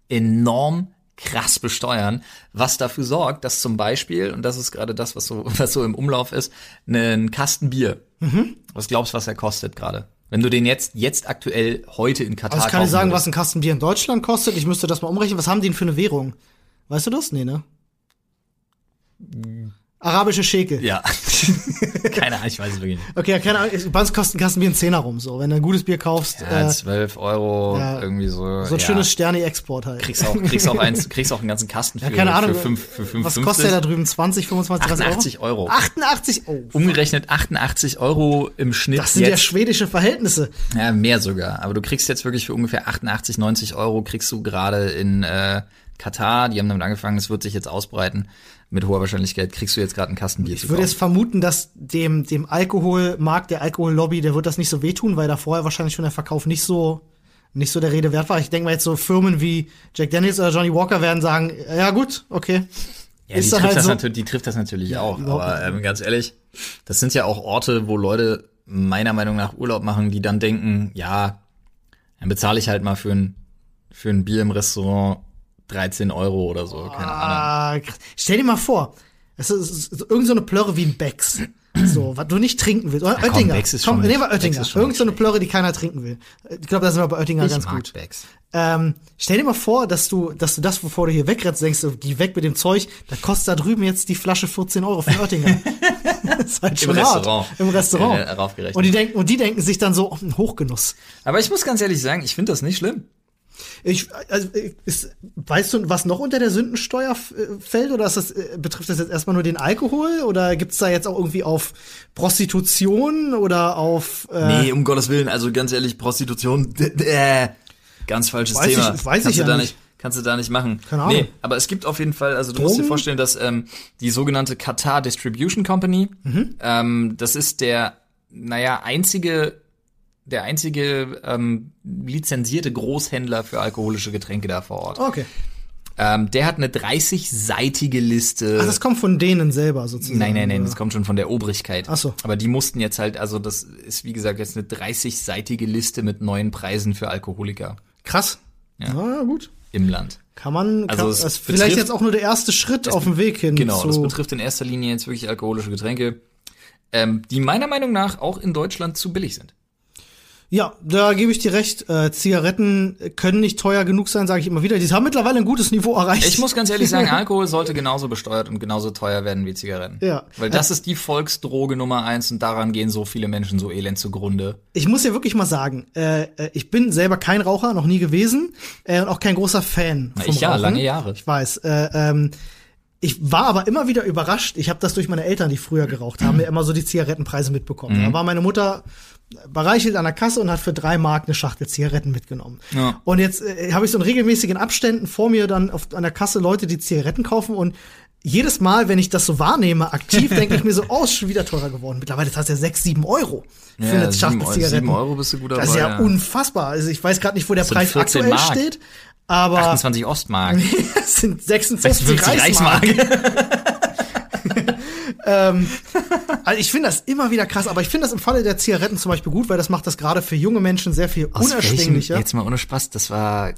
enorm krass besteuern, was dafür sorgt, dass zum Beispiel, und das ist gerade das, was so, was so im Umlauf ist, ein Kasten Bier. Mhm. Was glaubst du, was er kostet gerade? Wenn du den jetzt, jetzt aktuell heute in Katar Also ich kann dir sagen, würdest. was ein Kasten Bier in Deutschland kostet. Ich müsste das mal umrechnen. Was haben die denn für eine Währung? Weißt du das? Nee, ne? Arabische Schekel. Ja. Keine Ahnung, ich weiß es wirklich nicht. Okay, ja, keine Ahnung. Bei uns kostet ein Kasten Bier ein Zehner rum, so. Wenn du ein gutes Bier kaufst, Ja, äh, 12 Euro, ja. irgendwie so. so ein ja. schönes Sterni-Export halt. Kriegst auch, kriegst auch eins, kriegst auch einen ganzen Kasten für, ja, keine Ahnung. für 5, für 5, was kostet der da drüben? 20, 25, 30 88 Euro. Euro? 88 Oh. Umgerechnet 88 Euro im Schnitt Das sind ja jetzt. schwedische Verhältnisse. Ja, mehr sogar. Aber du kriegst jetzt wirklich für ungefähr 88, 90 Euro kriegst du gerade in äh, Katar, die haben damit angefangen, das wird sich jetzt ausbreiten. Mit hoher Wahrscheinlichkeit kriegst du jetzt gerade einen Kasten Bier Ich zu würde jetzt vermuten, dass dem, dem Alkoholmarkt, der Alkohollobby, der wird das nicht so wehtun, weil da vorher wahrscheinlich schon der Verkauf nicht so, nicht so der Rede wert war. Ich denke mal jetzt so Firmen wie Jack Daniels oder Johnny Walker werden sagen, ja gut, okay. Ja, die ist dann trifft, halt das so. natürlich, die trifft das natürlich auch. überhaupt Aber ähm, ganz ehrlich, das sind ja auch Orte, wo Leute meiner Meinung nach Urlaub machen, die dann denken, ja, dann bezahle ich halt mal für ein, für ein Bier im Restaurant 13 Euro oder so, keine Ahnung. Ah, krass. Stell dir mal vor, es ist, ist irgend so eine Plörre wie ein Becks. So, was du nicht trinken willst. Oder komm, Oettinger. Becks ist komm, nehmen wir Oettinger. Irgend so eine Plörre, die keiner trinken will. Ich glaube, da sind wir bei Oettinger Ich ganz mag gut. Becks. Ähm, stell dir mal vor, dass du, dass du das, bevor du hier wegrennst, denkst du, geh weg mit dem Zeug, da kostet da drüben jetzt die Flasche 14 Euro für Oettinger. das ist halt Im schon hart. Restaurant. Im Restaurant. Äh, raufgerechnet. und die denken, und die denken sich dann so, oh, ein Hochgenuss. Aber ich muss ganz ehrlich sagen, ich finde das nicht schlimm. Ich, also, ist, weißt du, was noch unter der Sündensteuer äh, fällt? Oder ist das, äh, betrifft das jetzt erstmal nur den Alkohol? Oder gibt's da jetzt auch irgendwie auf Prostitution oder auf äh, Nee, um Gottes Willen, also ganz ehrlich, Prostitution, äh, ganz falsches Weiß ich- Thema. weiß ich kannst ja du da nicht. Kannst du da nicht machen. Keine Ahnung. Nee, aber es gibt auf jeden Fall, also du musst dir Drogen? vorstellen, dass ähm, die sogenannte Qatar Distribution Company, Mhm. ähm, das ist der, naja, einzige, der einzige ähm, lizenzierte Großhändler für alkoholische Getränke da vor Ort. Okay. Ähm, der hat eine 30-seitige Liste. Ach, das kommt von denen selber sozusagen. Nein, nein, nein, oder? das kommt schon von der Obrigkeit. Ach so. Aber die mussten jetzt halt, also das ist wie gesagt jetzt eine 30-seitige Liste mit neuen Preisen für Alkoholiker Krass. Ja. Na gut. im Land. Kann man, Also kann, es das ist vielleicht jetzt auch nur der erste Schritt auf dem Weg hin Genau, zu. das betrifft in erster Linie jetzt wirklich alkoholische Getränke, ähm, die meiner Meinung nach auch in Deutschland zu billig sind. Ja, da gebe ich dir recht. Äh, Zigaretten können nicht teuer genug sein, sage ich immer wieder. Die haben mittlerweile ein gutes Niveau erreicht. Ich muss ganz ehrlich sagen, Alkohol sollte genauso besteuert und genauso teuer werden wie Zigaretten. Ja. Weil das ist die Volksdroge Nummer eins und daran gehen so viele Menschen so elend zugrunde. Ich muss ja wirklich mal sagen, äh, äh, ich bin selber kein Raucher, noch nie gewesen äh, und auch kein großer Fan. Na, vom ich ja, Rauchen. lange Jahre. Ich weiß. Äh, ähm, ich war aber immer wieder überrascht. Ich habe das durch meine Eltern, die früher geraucht haben, mir immer so die Zigarettenpreise mitbekommen. Mhm. Da war meine Mutter bereichelt an der Kasse und hat für drei Mark eine Schachtel Zigaretten mitgenommen. Ja. Und jetzt äh, habe ich so in regelmäßigen Abständen vor mir dann auf, an der Kasse Leute, die Zigaretten kaufen und jedes Mal, wenn ich das so wahrnehme, aktiv, denke ich mir so, oh, ist schon wieder teurer geworden. Mittlerweile ist das ja sechs, sieben Euro für eine Schachtel Zigaretten. sieben Euro bist du gut dabei. Das ist ja, unfassbar. Also ich weiß gerade nicht, wo der Preis 14 aktuell Mark. steht, aber 28 Ostmark. es sind 56, 56 Reichsmark. Reichsmark. Also ich finde das immer wieder krass, aber ich finde das im Falle der Zigaretten zum Beispiel gut, weil das macht das gerade für junge Menschen sehr viel Aus welchem, unerschwinglicher. jetzt mal ohne Spaß, das war,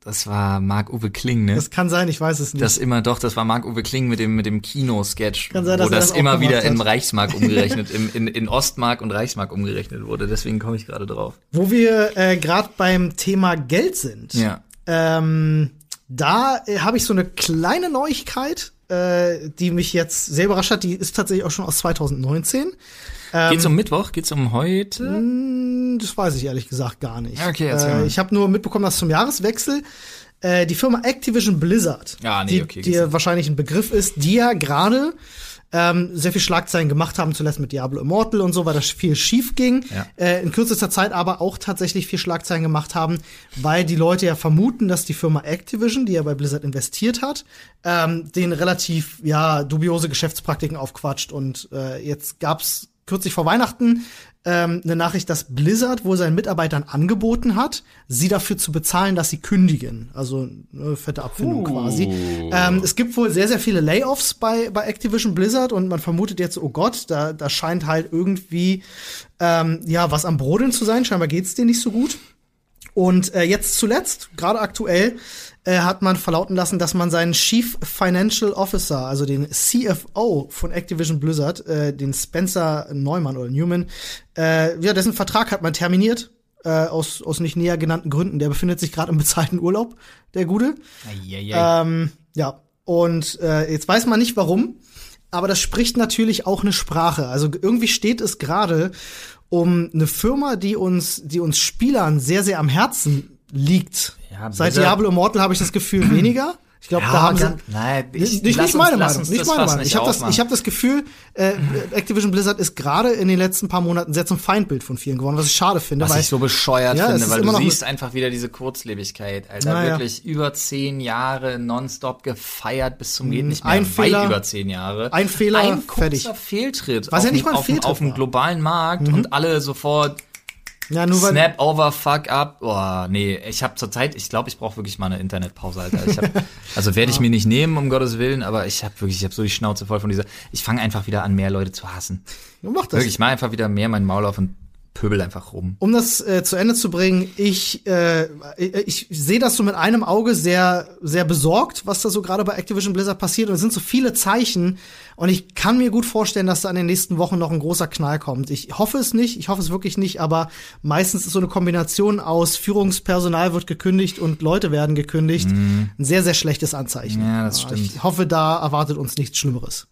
das war Marc-Uwe Kling, ne? Das kann sein, ich weiß es nicht. Das immer doch, das war Marc-Uwe Kling mit dem mit dem Kino-Sketch, Kann sein, dass wo das, das immer wieder hat. Reichsmark umgerechnet, im, in, in Ostmark und Reichsmark umgerechnet wurde. Deswegen komme ich gerade drauf. Wo wir äh, gerade beim Thema Geld sind. Ja. Ähm, da äh, habe ich so eine kleine Neuigkeit, äh, die mich jetzt sehr überrascht hat. Die ist tatsächlich auch schon aus 2019. Geht's um Mittwoch? Geht's um heute? Hm, Das weiß ich ehrlich gesagt gar nicht. Okay, äh, ich habe nur mitbekommen, dass zum Jahreswechsel äh, die Firma Activision Blizzard, Ah, nee, die okay, dir wahrscheinlich ein Begriff ist, die ja gerade ähm, sehr viel Schlagzeilen gemacht haben, zuletzt mit Diablo Immortal und so, weil das viel schief ging. Ja. Äh, in kürzester Zeit aber auch tatsächlich viel Schlagzeilen gemacht haben, weil die Leute ja vermuten, dass die Firma Activision, die ja bei Blizzard investiert hat, ähm, den relativ ja dubiose Geschäftspraktiken aufquatscht. Und äh, jetzt gab's kürzlich vor Weihnachten ähm, eine Nachricht, dass Blizzard wohl seinen Mitarbeitern angeboten hat, sie dafür zu bezahlen, dass sie kündigen. Also eine fette Abfindung Uh. quasi. Ähm, es gibt wohl sehr, sehr viele Layoffs bei, bei Activision Blizzard und man vermutet jetzt, oh Gott, da, da scheint halt irgendwie ähm, ja was am Brodeln zu sein. Scheinbar geht's denen nicht so gut. Und äh, jetzt zuletzt, gerade aktuell, äh, hat man verlauten lassen, dass man seinen Chief Financial Officer, also den CFO von Activision Blizzard, äh, den Spencer Neumann oder Newman, äh, ja, dessen Vertrag hat man terminiert. Äh, aus, aus nicht näher genannten Gründen. Der befindet sich gerade im bezahlten Urlaub, der Gute. Ähm, ja, und äh, jetzt weiß man nicht warum, aber das spricht natürlich auch eine Sprache. Also irgendwie steht es gerade um eine Firma, die uns, die uns Spielern sehr, sehr am Herzen liegt. Ja, Seit Diablo Immortal habe ich das Gefühl weniger. Ich glaube, ja, da haben sie. Nein, ich, nicht, nicht meine Meinung. Nicht meine Meinung. Ich habe das, ich hab das Gefühl, äh, Activision Blizzard ist gerade in den letzten paar Monaten sehr zum Feindbild von vielen geworden, was ich schade finde. Was weil, ich so bescheuert ja, finde, weil du siehst einfach wieder diese Kurzlebigkeit, Alter. Naja. Wirklich über zehn Jahre nonstop gefeiert bis zum geht mhm. nicht mehr. Ein Fehler, über zehn Jahre. Ein Fehler, ein kurzer fertig. Fehltritt. Was ja nicht mal ein Fehltritt auf, auf dem globalen Markt mhm. und alle sofort ja, nur weil Snap over, fuck up. Oh, nee, ich habe zurzeit, ich glaube, ich brauche wirklich mal eine Internetpause, Alter. Ich hab, also werde ich mir nicht nehmen, um Gottes Willen, aber ich habe wirklich, ich habe so die Schnauze voll von dieser. Ich fange einfach wieder an, mehr Leute zu hassen. Du mach das. Wirklich, ich mache einfach wieder mehr mein Maul auf und pöbel einfach rum. Um das äh, zu Ende zu bringen, ich, äh, ich, ich sehe das so mit einem Auge sehr, sehr besorgt, was da so gerade bei Activision Blizzard passiert. Und es sind so viele Zeichen. Und ich kann mir gut vorstellen, dass da in den nächsten Wochen noch ein großer Knall kommt. Ich hoffe es nicht, ich hoffe es wirklich nicht, aber meistens ist so eine Kombination aus Führungspersonal wird gekündigt und Leute werden gekündigt mm. ein sehr, sehr schlechtes Anzeichen. Ja, das stimmt. Ich hoffe, da erwartet uns nichts Schlimmeres.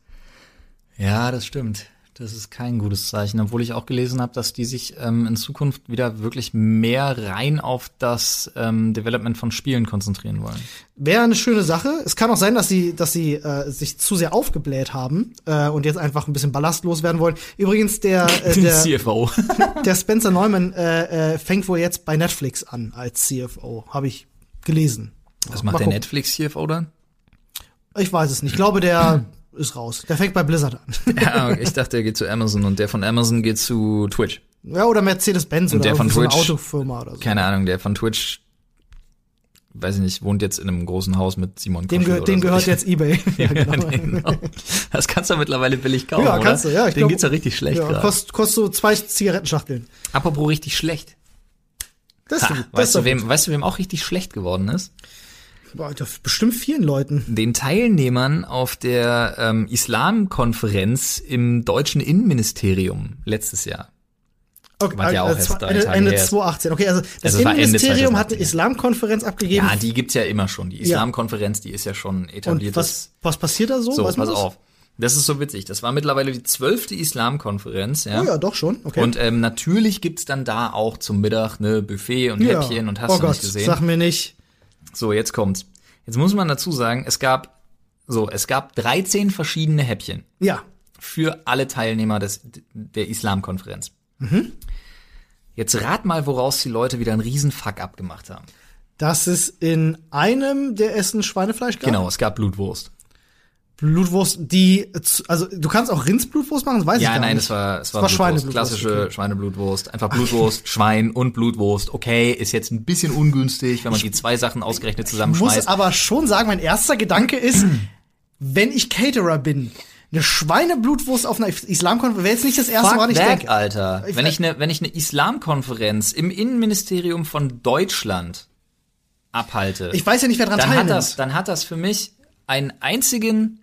Ja, das stimmt. Das ist kein gutes Zeichen, obwohl ich auch gelesen habe, dass die sich ähm, in Zukunft wieder wirklich mehr rein auf das ähm, Development von Spielen konzentrieren wollen. Wäre eine schöne Sache. Es kann auch sein, dass sie, dass sie äh, sich zu sehr aufgebläht haben äh, und jetzt einfach ein bisschen ballastlos werden wollen. Übrigens der äh, der CFO, der Spencer Neumann äh, äh, fängt wohl jetzt bei Netflix an als CFO, habe ich gelesen. Was macht Mal der Netflix CFO dann? Ich weiß es nicht. Ich glaube, der ist raus. Der fängt bei Blizzard an. ja, ich dachte, der geht zu Amazon und der von Amazon geht zu Twitch. Ja, oder Mercedes-Benz oder der von so Twitch, eine Autofirma oder so. Keine Ahnung, der von Twitch, weiß ich nicht, wohnt jetzt in einem großen Haus mit Simon Dem, ge dem so. gehört jetzt Ebay. ja, genau. genau. Das kannst du mittlerweile billig kaufen, Ja, kannst oder? du, ja. Ich Den glaub, geht's ja richtig schlecht ja, gerade. Kostet kost so zwei Zigarettenschachteln. Apropos richtig schlecht. Das, Ha, das weißt, du, wem, weißt du, wem auch richtig schlecht geworden ist? Boah, bestimmt vielen Leuten. Den Teilnehmern auf der ähm, Islamkonferenz im deutschen Innenministerium letztes Jahr. Okay, Was ja auch äh, erst zwei- Ende, Ende her ist. 2018. Okay, also das Also Innenministerium hat eine 2018. Islamkonferenz abgegeben. Ja, die gibt's ja immer schon. Die Islamkonferenz, die ist ja schon etabliert. was, was passiert da so? so, Weiß pass das? auf. Das ist so witzig. Das war mittlerweile die zwölfte Islamkonferenz. Ja? Oh ja, doch schon. Okay. Und ähm, natürlich gibt's dann da auch zum Mittag ne Buffet und ja. Häppchen und hast oh du Gott, nicht gesehen. sag mir nicht. So, jetzt kommt's. Jetzt muss man dazu sagen, es gab so, es gab 13 verschiedene Häppchen Ja. für alle Teilnehmer des, der Islamkonferenz. Mhm. Jetzt rat mal, woraus die Leute wieder einen riesen Fuck abgemacht haben. Dass es in einem der Essen Schweinefleisch gab. Genau, es gab Blutwurst. Blutwurst, die, also du kannst auch Rindsblutwurst machen, das weiß ich Ja, gar nein, nicht. es war, es war, war Blutwurst, Schweineblutwurst, klassische okay. Schweineblutwurst. Einfach Blutwurst, Schwein und Blutwurst. Okay, ist jetzt ein bisschen ungünstig, wenn man die zwei Sachen ausgerechnet Ich muss zusammenschmeißt. aber schon sagen, mein erster Gedanke ist, wenn ich Caterer bin, eine Schweineblutwurst auf einer Islamkonferenz wäre jetzt nicht das erste, Fuck woran ich denke. Alter. Ich wenn ich eine, wenn ich eine Islamkonferenz im Innenministerium von Deutschland abhalte, Ich weiß ja nicht, wer dran dann hat teilnimmt. das, dann hat das für mich einen einzigen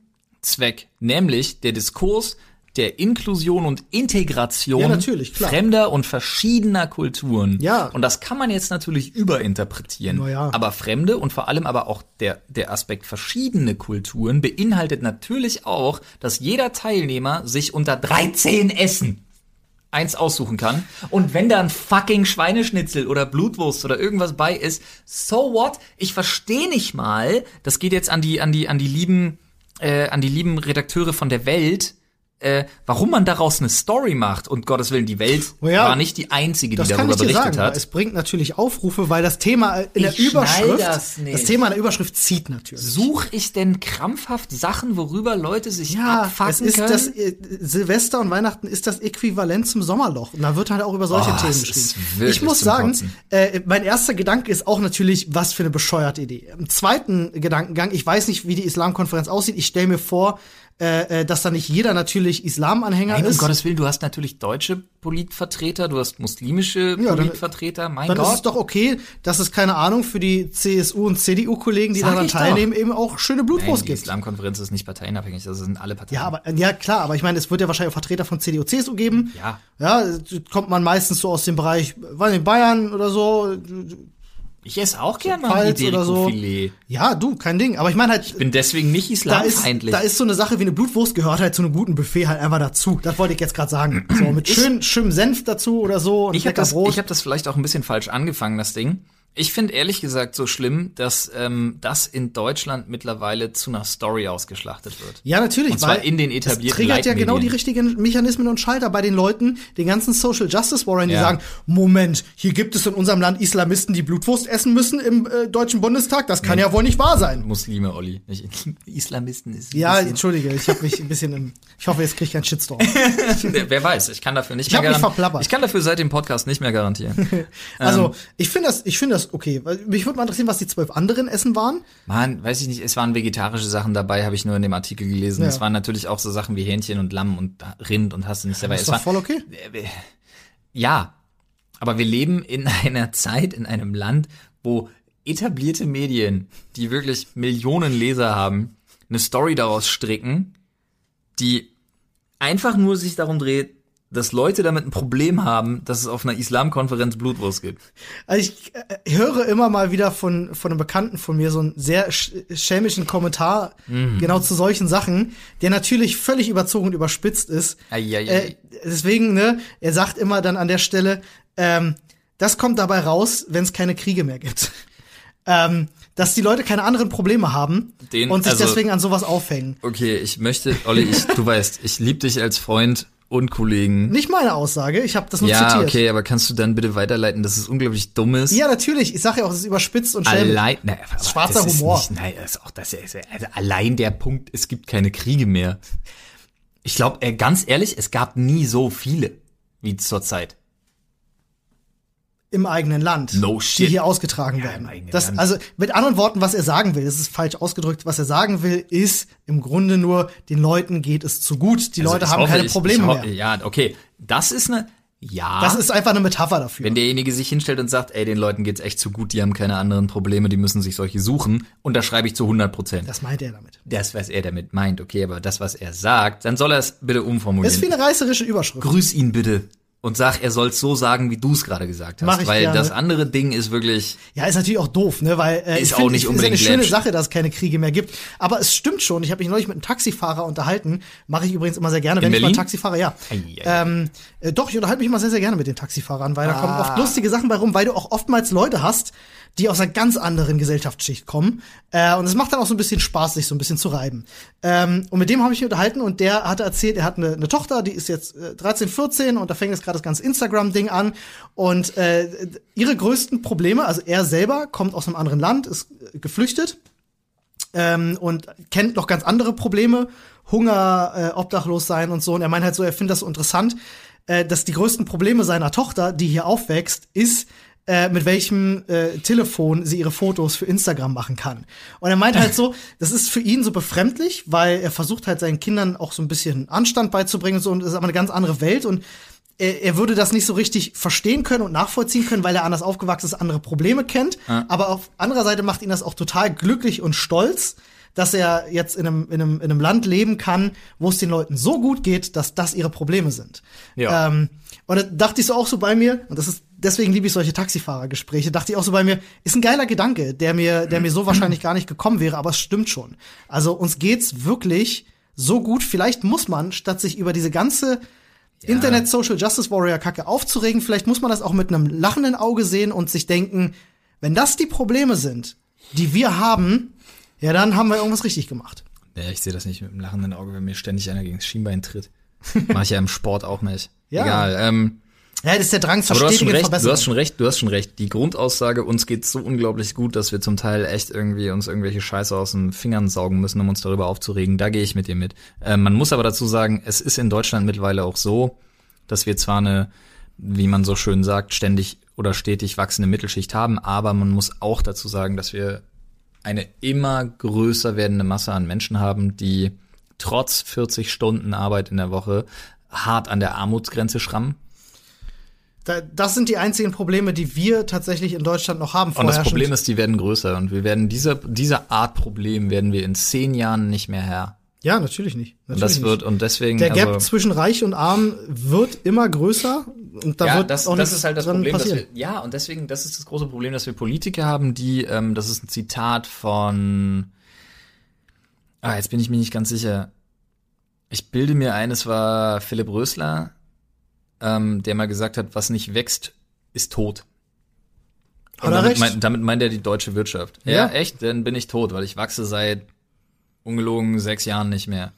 Zweck, nämlich der Diskurs der Inklusion und Integration Ja, natürlich, klar. fremder und verschiedener Kulturen. Ja. Und das kann man jetzt natürlich überinterpretieren. Na ja. Aber fremde und vor allem aber auch der, der Aspekt verschiedene Kulturen beinhaltet natürlich auch, dass jeder Teilnehmer sich unter 13 Essen eins aussuchen kann. Und wenn da ein fucking Schweineschnitzel oder Blutwurst oder irgendwas bei ist, so what? Ich verstehe nicht mal, das geht jetzt an die, an die, an die lieben, äh, an die lieben Redakteure von der Welt, äh, warum man daraus eine Story macht. Und Gottes Willen, die Welt Oh ja, war nicht die einzige, die Das kann darüber ich dir berichtet sagen. hat. Es bringt natürlich Aufrufe, weil das Thema in der Ich schnall Überschrift, das nicht. Thema in der Überschrift zieht natürlich. Such ich denn krampfhaft Sachen, worüber Leute sich Ja, abfacken es ist können? das Silvester und Weihnachten ist das Äquivalent zum Sommerloch und da wird halt auch über solche Oh, Themen es geschrieben. Ich muss sagen, äh, mein erster Gedanke ist auch natürlich, was für eine bescheuerte Idee. Im zweiten Gedankengang, ich weiß nicht, wie die Islamkonferenz aussieht. Ich stelle mir vor, äh, äh, dass da nicht jeder natürlich Islamanhänger Nein, um ist. Gottes Willen, du hast natürlich deutsche Politvertreter, du hast muslimische Ja, dann- Politvertreter, mein dann ist es Gott. doch okay, dass es keine Ahnung für die CSU und CDU-Kollegen, die Sag daran ich doch. teilnehmen, eben auch schöne Blutwurst die gibt. Islamkonferenz ist nicht parteienabhängig, das sind alle Parteien. Ja, aber ja klar, aber ich meine, es wird ja wahrscheinlich auch Vertreter von CDU, CSU geben. Ja. Ja, kommt man meistens so aus dem Bereich, weiß nicht, Bayern oder so. Ich esse auch gerne mal ein so. Ja, du, kein Ding. Aber ich meine halt, Bin deswegen nicht da ist, islamfeindlich. da ist so eine Sache wie eine Blutwurst gehört halt zu einem guten Buffet halt einfach dazu. Das wollte ich jetzt gerade sagen. So mit schön, schönem Senf dazu oder so und ich habe das, Brot. ich hab das vielleicht auch ein bisschen falsch angefangen, das Ding. Ich finde ehrlich gesagt so schlimm, dass ähm, das in Deutschland mittlerweile zu einer Story ausgeschlachtet wird. ja, natürlich. Und zwar in den etablierten triggert ja genau die richtigen Mechanismen und Schalter bei den Leuten, den ganzen Social Justice Warriors, die Ja. sagen, Moment, hier gibt es in unserem Land Islamisten, die Blutwurst essen müssen im äh, Deutschen Bundestag. Das kann ja wohl nicht wahr sein. Muslime, Olli. Nicht Islamisten ist Ja, entschuldige, ich habe mich ein bisschen im, ich hoffe, jetzt kriege ich keinen Shitstorm. Wer weiß, ich kann dafür nicht Ich mehr verplappert. Ich kann dafür seit dem Podcast nicht mehr garantieren. Also, Ähm. ich finde das, ich finde das okay. Weil Mich würde mal interessieren, was die zwölf anderen Essen waren. Mann, weiß ich nicht, es waren vegetarische Sachen dabei, habe ich nur in dem Artikel gelesen. Ja. Es waren natürlich auch so Sachen wie Hähnchen und Lamm und Rind und hast du nicht dabei. es doch war, voll okay. Ja, aber wir leben in einer Zeit, in einem Land, wo etablierte Medien, die wirklich Millionen Leser haben, eine Story daraus stricken, die einfach nur sich darum dreht, dass Leute damit ein Problem haben, dass es auf einer Islamkonferenz Blutwurst gibt. Also ich äh, höre immer mal wieder von, von einem Bekannten von mir so einen sehr sch schelmischen Kommentar Mhm. genau zu solchen Sachen, der natürlich völlig überzogen und überspitzt ist. Eieiei. Äh, deswegen, ne, er sagt immer dann an der Stelle, ähm, das kommt dabei raus, wenn es keine Kriege mehr gibt. ähm, dass die Leute keine anderen Probleme haben Den- und sich also- deswegen an sowas aufhängen. Okay, ich möchte, Olli, ich, du weißt, ich liebe dich als Freund und Kollegen. Nicht meine Aussage, ich habe das nur Ja, zitiert. okay, aber kannst du dann bitte weiterleiten, dass es unglaublich dumm ist? Ja, natürlich. Ich sage ja auch, es ist überspitzt und schelmisch. Allein, aber Schwarzer Humor. Nicht, nein, das ist auch das ist, also allein der Punkt, es gibt keine Kriege mehr. Ich glaube, äh, ganz ehrlich, es gab nie so viele wie zurzeit. Im eigenen Land, No die hier ausgetragen Ja, werden. Das, Land. also mit anderen Worten, was er sagen will, das ist falsch ausgedrückt. Was er sagen will, ist im Grunde nur, den Leuten geht es zu gut. Die Also Leute haben hoffe, keine ich- Probleme ich ho- mehr. Ja, okay, das ist eine, ja. Das ist einfach eine Metapher dafür. wenn derjenige sich hinstellt und sagt, ey, den Leuten geht's echt zu gut, die haben keine anderen Probleme, die müssen sich solche suchen, unterschreibe ich zu 100 Prozent. das meint er damit. Das, was er damit meint, okay, aber das, was er sagt, dann soll er es bitte umformulieren. Das ist wie eine reißerische Überschrift. grüß ihn bitte und sag, er soll es so sagen, wie du es gerade gesagt hast. Mach ich weil gerne. das andere Ding ist wirklich. Ja, ist natürlich auch doof, ne? Weil äh, Ist ich auch find, nicht ich, unbedingt ist eine schöne läppisch. Sache, dass es keine Kriege mehr gibt. Aber es stimmt schon. Ich habe mich neulich mit einem Taxifahrer unterhalten. Mache ich übrigens immer sehr gerne, wenn ich mal Berlin? Taxifahrer, ja. Ei, ei. Ähm, äh, doch, ich unterhalte mich immer sehr, sehr gerne mit den Taxifahrern, weil da kommen Ah. oft lustige Sachen bei rum, weil du auch oftmals Leute hast, die aus einer ganz anderen Gesellschaftsschicht kommen. Äh, und es macht dann auch so ein bisschen Spaß, sich so ein bisschen zu reiben. Ähm, und mit dem habe ich mich unterhalten und der hatte erzählt, er hat eine, eine Tochter, die ist jetzt äh, 13, 14 und da fängt jetzt gerade das ganze Instagram-Ding an. Und äh, ihre größten Probleme, also er selber kommt aus einem anderen Land, ist äh, geflüchtet ähm, und kennt noch ganz andere Probleme, Hunger, äh, obdachlos sein und so. Und er meint halt so, er findet das so interessant, äh, dass die größten Probleme seiner Tochter, die hier aufwächst, ist, äh, mit welchem äh, Telefon sie ihre Fotos für Instagram machen kann. Und er meint halt so, das ist für ihn so befremdlich, weil er versucht halt seinen Kindern auch so ein bisschen Anstand beizubringen und so, und das ist aber eine ganz andere Welt und er, er würde das nicht so richtig verstehen können und nachvollziehen können, weil er anders aufgewachsen ist, andere Probleme kennt. Aber auf anderer Seite macht ihn das auch total glücklich und stolz, dass er jetzt in einem, in einem, in einem Land leben kann, wo es den Leuten so gut geht, dass das ihre Probleme sind. Ja. Ähm, und da dachte ich so auch so bei mir, und das ist, deswegen liebe ich solche Taxifahrergespräche, dachte ich auch so bei mir, ist ein geiler Gedanke, der mir, der mir so wahrscheinlich gar nicht gekommen wäre, aber es stimmt schon. Also uns geht's wirklich so gut, vielleicht muss man, statt sich über diese ganze Internet Social Justice Warrior Kacke aufzuregen, vielleicht muss man das auch mit einem lachenden Auge sehen und sich denken, wenn das die Probleme sind, die wir haben, ja, dann haben wir irgendwas richtig gemacht. Ja, ich sehe das nicht mit dem lachenden Auge, wenn mir ständig einer gegen das Schienbein tritt. Mach ich ja im Sport auch nicht. Ja. Egal. Ähm, Ja, das ist der Drang zur aber du hast schon recht, du hast schon recht, du hast schon recht. Die Grundaussage, uns geht's so unglaublich gut, dass wir zum Teil echt irgendwie uns irgendwelche Scheiße aus den Fingern saugen müssen, um uns darüber aufzuregen. Da gehe ich mit dir mit. Ähm, man muss aber dazu sagen, es ist in Deutschland mittlerweile auch so, dass wir zwar eine, wie man so schön sagt, ständig oder stetig wachsende Mittelschicht haben, aber man muss auch dazu sagen, dass wir eine immer größer werdende Masse an Menschen haben, die trotz 40 Stunden Arbeit in der Woche hart an der Armutsgrenze schrammen. Das sind die einzigen Probleme, die wir tatsächlich in Deutschland noch haben. Und das Problem ist, die werden größer und wir werden dieser dieser Art Problem werden wir in zehn Jahren nicht mehr Herr. Ja, natürlich nicht. Natürlich und das wird und deswegen der Gap also, zwischen Reich und Arm wird immer größer und da ja, wird das, auch das ist halt das Problem, dass wir, ja und deswegen das ist das große Problem, dass wir Politiker haben, die ähm, das ist ein Zitat von ah jetzt bin ich mir nicht ganz sicher. Ich bilde mir ein, es war Philipp Rösler, ähm, der mal gesagt hat, was nicht wächst, ist tot. Hat er damit, recht? Mein, damit meint er die deutsche Wirtschaft. Ja. ja, echt, dann bin ich tot, weil ich wachse seit ungelogen sechs Jahren nicht mehr.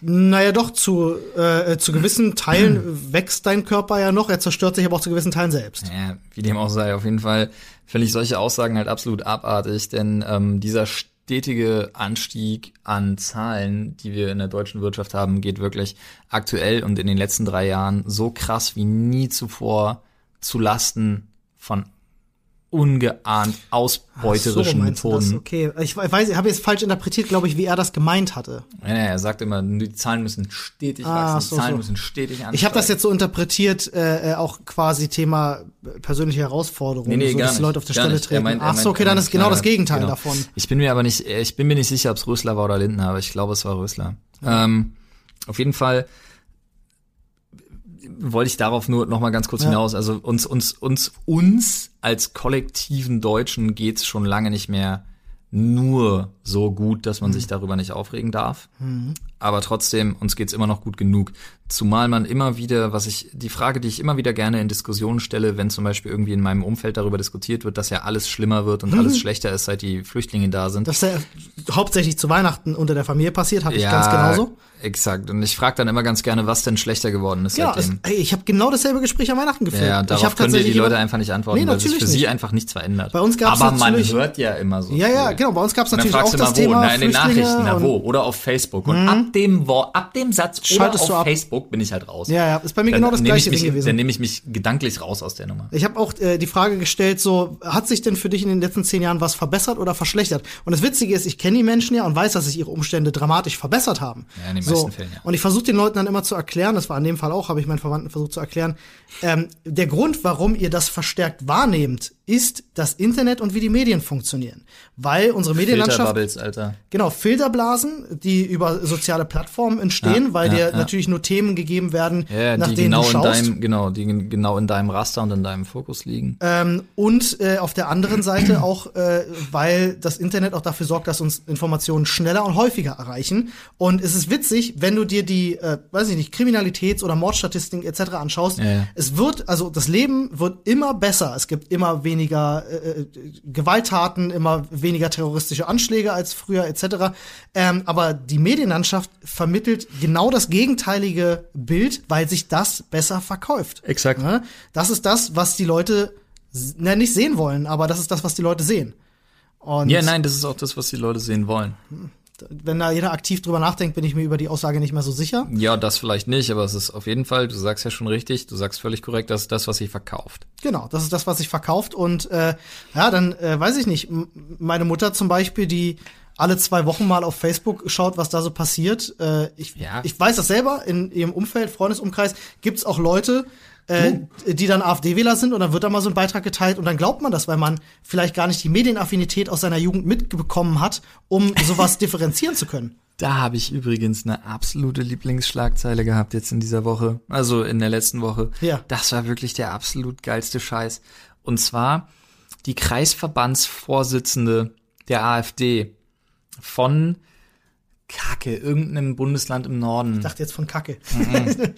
Naja, doch, zu, äh, zu gewissen Teilen wächst dein Körper ja noch, er zerstört sich aber auch zu gewissen Teilen selbst. Ja, wie dem auch sei, auf jeden Fall finde ich solche Aussagen halt absolut abartig, denn ähm, dieser stetige Anstieg an Zahlen, die wir in der deutschen Wirtschaft haben, geht wirklich aktuell und in den letzten drei Jahren so krass wie nie zuvor zu Lasten von ungeahnt ausbeuterischen so, Methoden. Okay, ich weiß, ich habe jetzt falsch interpretiert, glaube ich, wie er das gemeint hatte. Ja, ja, er sagt immer, die Zahlen müssen stetig ah, wachsen, so, die Zahlen so. müssen stetig ansteigen. Ich habe das jetzt so interpretiert, äh, äh auch quasi Thema persönliche Herausforderungen, nee, nee, so, dass nicht, Leute auf der Stelle nicht. Treten. meint- Ach so, okay, dann ist genau das Gegenteil genau. davon. Ich bin mir aber nicht, ich bin mir nicht sicher, ob es Rösler war oder Lindner, aber ich glaube, es war Rösler. Ähm, auf jeden Fall wollte ich darauf nur noch mal ganz kurz Ja. hinaus. Also uns, uns, uns, uns als kollektiven Deutschen geht's schon lange nicht mehr nur so gut, dass man Mhm. sich darüber nicht aufregen darf. Aber trotzdem, uns geht's immer noch gut genug. Zumal man immer wieder, was ich, die Frage, die ich immer wieder gerne in Diskussionen stelle, wenn zum Beispiel irgendwie in meinem Umfeld darüber diskutiert wird, dass ja alles schlimmer wird und Mhm. alles schlechter ist, seit die Flüchtlinge da sind. Das ist ja hauptsächlich zu Weihnachten unter der Familie passiert, habe ich ganz genauso. Exakt. Und ich frage dann immer ganz gerne, was denn schlechter geworden ist Ja, es, seitdem. ey, ich habe genau dasselbe Gespräch an Weihnachten geführt. Ja, ich darauf hab können dir die Leute einfach nicht antworten, Nee, weil sich für sie nicht. einfach nichts verändert. Bei uns gab's Aber man hört ja immer so. Ja, ja, genau. Bei uns gab es Und dann natürlich auch das mal wo? Thema Na, in den Nachrichten, na wo? Oder auf Facebook. Und ab dem ab dem Satz oder Schaltest auf du ab. Facebook bin ich halt raus. Ja, ja, ist bei mir Dann genau das gleiche ich mich, gewesen. Dann nehme ich mich gedanklich raus aus der Nummer. Ich habe auch äh, die Frage gestellt, so hat sich denn für dich in den letzten zehn Jahren was verbessert oder verschlechtert? Und das Witzige ist, ich kenne die Menschen ja und weiß, dass sich ihre Umstände dramatisch verbessert haben. Ja, in den so. meisten Fällen, ja. Und ich versuche den Leuten dann immer zu erklären, das war in dem Fall auch, habe ich meinen Verwandten versucht zu erklären, ähm, der Grund, warum ihr das verstärkt wahrnehmt, ist das Internet und wie die Medien funktionieren. Weil unsere Medienlandschaft Filterbubbles, Alter. Genau, Filterblasen, die über soziale Plattformen entstehen, Ja, weil ja, dir ja. natürlich nur Themen gegeben werden, nach die denen genau du in schaust. deinem, genau, die genau in deinem Raster und in deinem Fokus liegen. Ähm, und äh, auf der anderen Seite auch, äh, weil das Internet auch dafür sorgt, dass uns Informationen schneller und häufiger erreichen. Und es ist witzig, wenn du dir die, äh, weiß ich nicht, Kriminalitäts- oder Mordstatistiken etc. anschaust. Es wird, also das Leben wird immer besser. Es gibt immer weniger äh, äh, Gewalttaten, immer weniger terroristische Anschläge als früher etc. Ähm, aber die Medienlandschaft vermittelt genau das gegenteilige Bild, weil sich das besser verkauft. Exakt. Ne? Das ist das, was die Leute na, nicht sehen wollen, aber das ist das, was die Leute sehen. Und Ja, nein, das ist auch das, was die Leute sehen wollen. Wenn da jeder aktiv drüber nachdenkt, bin ich mir über die Aussage nicht mehr so sicher. Ja, das vielleicht nicht, aber es ist auf jeden Fall, du sagst ja schon richtig, du sagst völlig korrekt, das ist das, was sich verkauft. Genau, das ist das, was sich verkauft. Und äh, ja, dann äh, weiß ich nicht. Meine Mutter zum Beispiel, die alle zwei Wochen mal auf Facebook schaut, was da so passiert. Äh, ich, Ja. ich weiß das selber, in ihrem Umfeld, Freundesumkreis, gibt's auch Leute, äh, die dann AfD-Wähler sind und dann wird da mal so ein Beitrag geteilt und dann glaubt man das, weil man vielleicht gar nicht die Medienaffinität aus seiner Jugend mitbekommen hat, um sowas differenzieren zu können. Da habe ich übrigens eine absolute Lieblingsschlagzeile gehabt jetzt in dieser Woche, also in der letzten Woche. Ja. Das war wirklich der absolut geilste Scheiß. Und zwar die Kreisverbandsvorsitzende der AfD von Kacke, irgendeinem Bundesland im Norden. Ich dachte jetzt von Kacke.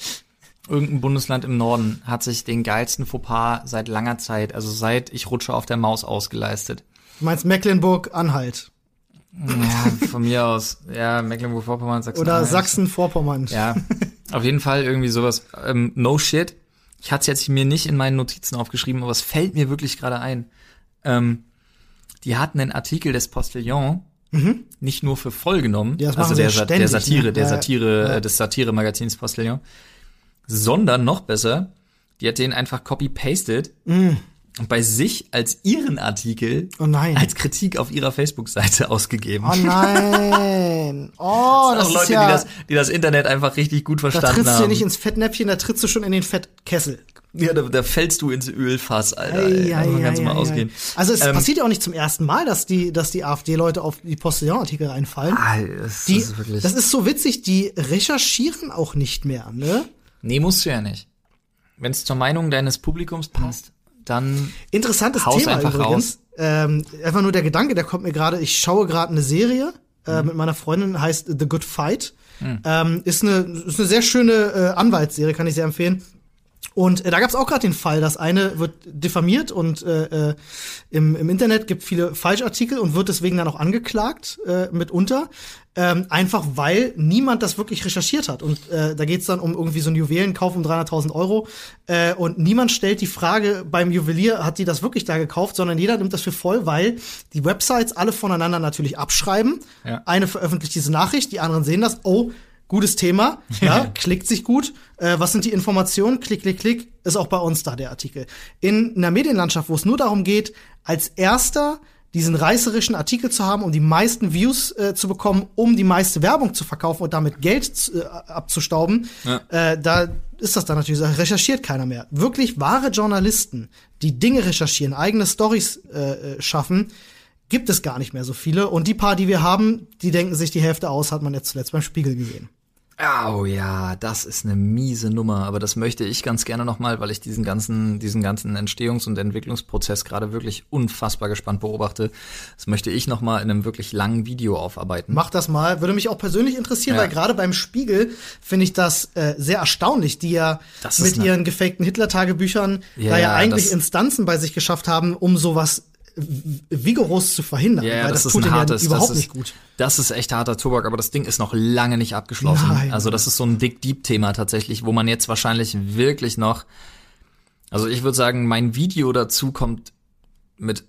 irgendein Bundesland im Norden hat sich den geilsten Fauxpas seit langer Zeit, also seit ich rutsche auf der Maus ausgeleistet. Du meinst Mecklenburg-Anhalt Ja, von mir aus. Ja, Mecklenburg-Vorpommern, Sachsen. oder Sachsen-Vorpommern. Ja, auf jeden Fall irgendwie sowas. Ähm, no shit. Ich hatte es jetzt mir nicht in meinen Notizen aufgeschrieben, aber es fällt mir wirklich gerade ein. Ähm, die hatten einen Artikel des Postillon nicht nur für voll genommen, Mhm. Ja, also der, ja Sa- der ständig, Satire, ne? der Ja, ja. Satire, Ja. äh, des Satire-Magazins Postillon, sondern noch besser, die hat den einfach copy-pasted Mhm. bei sich als ihren Artikel oh nein. als Kritik auf ihrer Facebook-Seite ausgegeben. Oh nein. Oh, das, das ist Leute, ja, die, das, die das Internet einfach richtig gut da verstanden trittst du haben. ja nicht ins Fettnäpfchen, da trittst du schon in den Fettkessel. ja, da, da fällst du ins Ölfass, Alter. Ei, ei, Davon ei, kannst du mal ei, ausgehen. ei. Also es Ähm, passiert ja auch nicht zum ersten Mal, dass die, dass die AfD-Leute auf die Postillon-Artikel reinfallen. Ah, das, Die, ist wirklich. das ist so witzig, die recherchieren auch nicht mehr, ne? Nee, musst du ja nicht. Wenn es zur Meinung deines Publikums passt, dann Interessantes Haus Thema einfach übrigens. Ähm, einfach nur der Gedanke, der kommt mir gerade, ich schaue gerade eine Serie äh, Mhm. mit meiner Freundin, heißt The Good Fight. Hm. Ähm, ist, eine, ist eine sehr schöne äh, Anwaltsserie, kann ich sehr empfehlen. Und äh, da gab es auch gerade den Fall, dass eine wird diffamiert und äh, äh, im, im Internet gibt viele Falschartikel und wird deswegen dann auch angeklagt, äh, mitunter. Ähm, einfach weil niemand das wirklich recherchiert hat. Und äh, da geht's dann um irgendwie so einen Juwelenkauf um 300.000 Euro. Äh, und niemand stellt die Frage beim Juwelier, hat die das wirklich da gekauft, sondern jeder nimmt das für voll, weil die Websites alle voneinander natürlich abschreiben. Ja. Eine veröffentlicht diese Nachricht, die anderen sehen das. Oh, gutes Thema, ja, klickt sich gut. Äh, was sind die Informationen? Klick, klick, klick, ist auch bei uns da der Artikel. In einer Medienlandschaft, wo es nur darum geht, als erster diesen reißerischen Artikel zu haben, um die meisten Views äh, zu bekommen, um die meiste Werbung zu verkaufen und damit Geld äh, abzustauben, Ja. äh, da ist das dann natürlich, da recherchiert keiner mehr. Wirklich wahre Journalisten, die Dinge recherchieren, eigene Stories äh, äh, schaffen, gibt es gar nicht mehr so viele. Und die paar, die wir haben, die denken sich die Hälfte aus, hat man jetzt zuletzt beim Spiegel gesehen. Oh ja, das ist eine miese Nummer, aber das möchte ich ganz gerne nochmal, weil ich diesen ganzen, diesen ganzen Entstehungs- und Entwicklungsprozess gerade wirklich unfassbar gespannt beobachte. Das möchte ich nochmal in einem wirklich langen Video aufarbeiten. Mach das mal. Würde mich auch persönlich interessieren, Ja. weil gerade beim Spiegel finde ich das äh, sehr erstaunlich, die ja mit ihren gefakten Hitler-Tagebüchern Ja, da ja eigentlich Instanzen bei sich geschafft haben, um sowas vigoros zu verhindern. Ja, weil das, das, ist tut ein ihnen hartes, ja überhaupt das ist, nicht gut. Das ist echt harter Tobak, aber das Ding ist noch lange nicht abgeschlossen. Nein. Also das ist so ein Dick Deep Thema tatsächlich, wo man jetzt wahrscheinlich wirklich noch, also ich würde sagen, mein Video dazu kommt mit,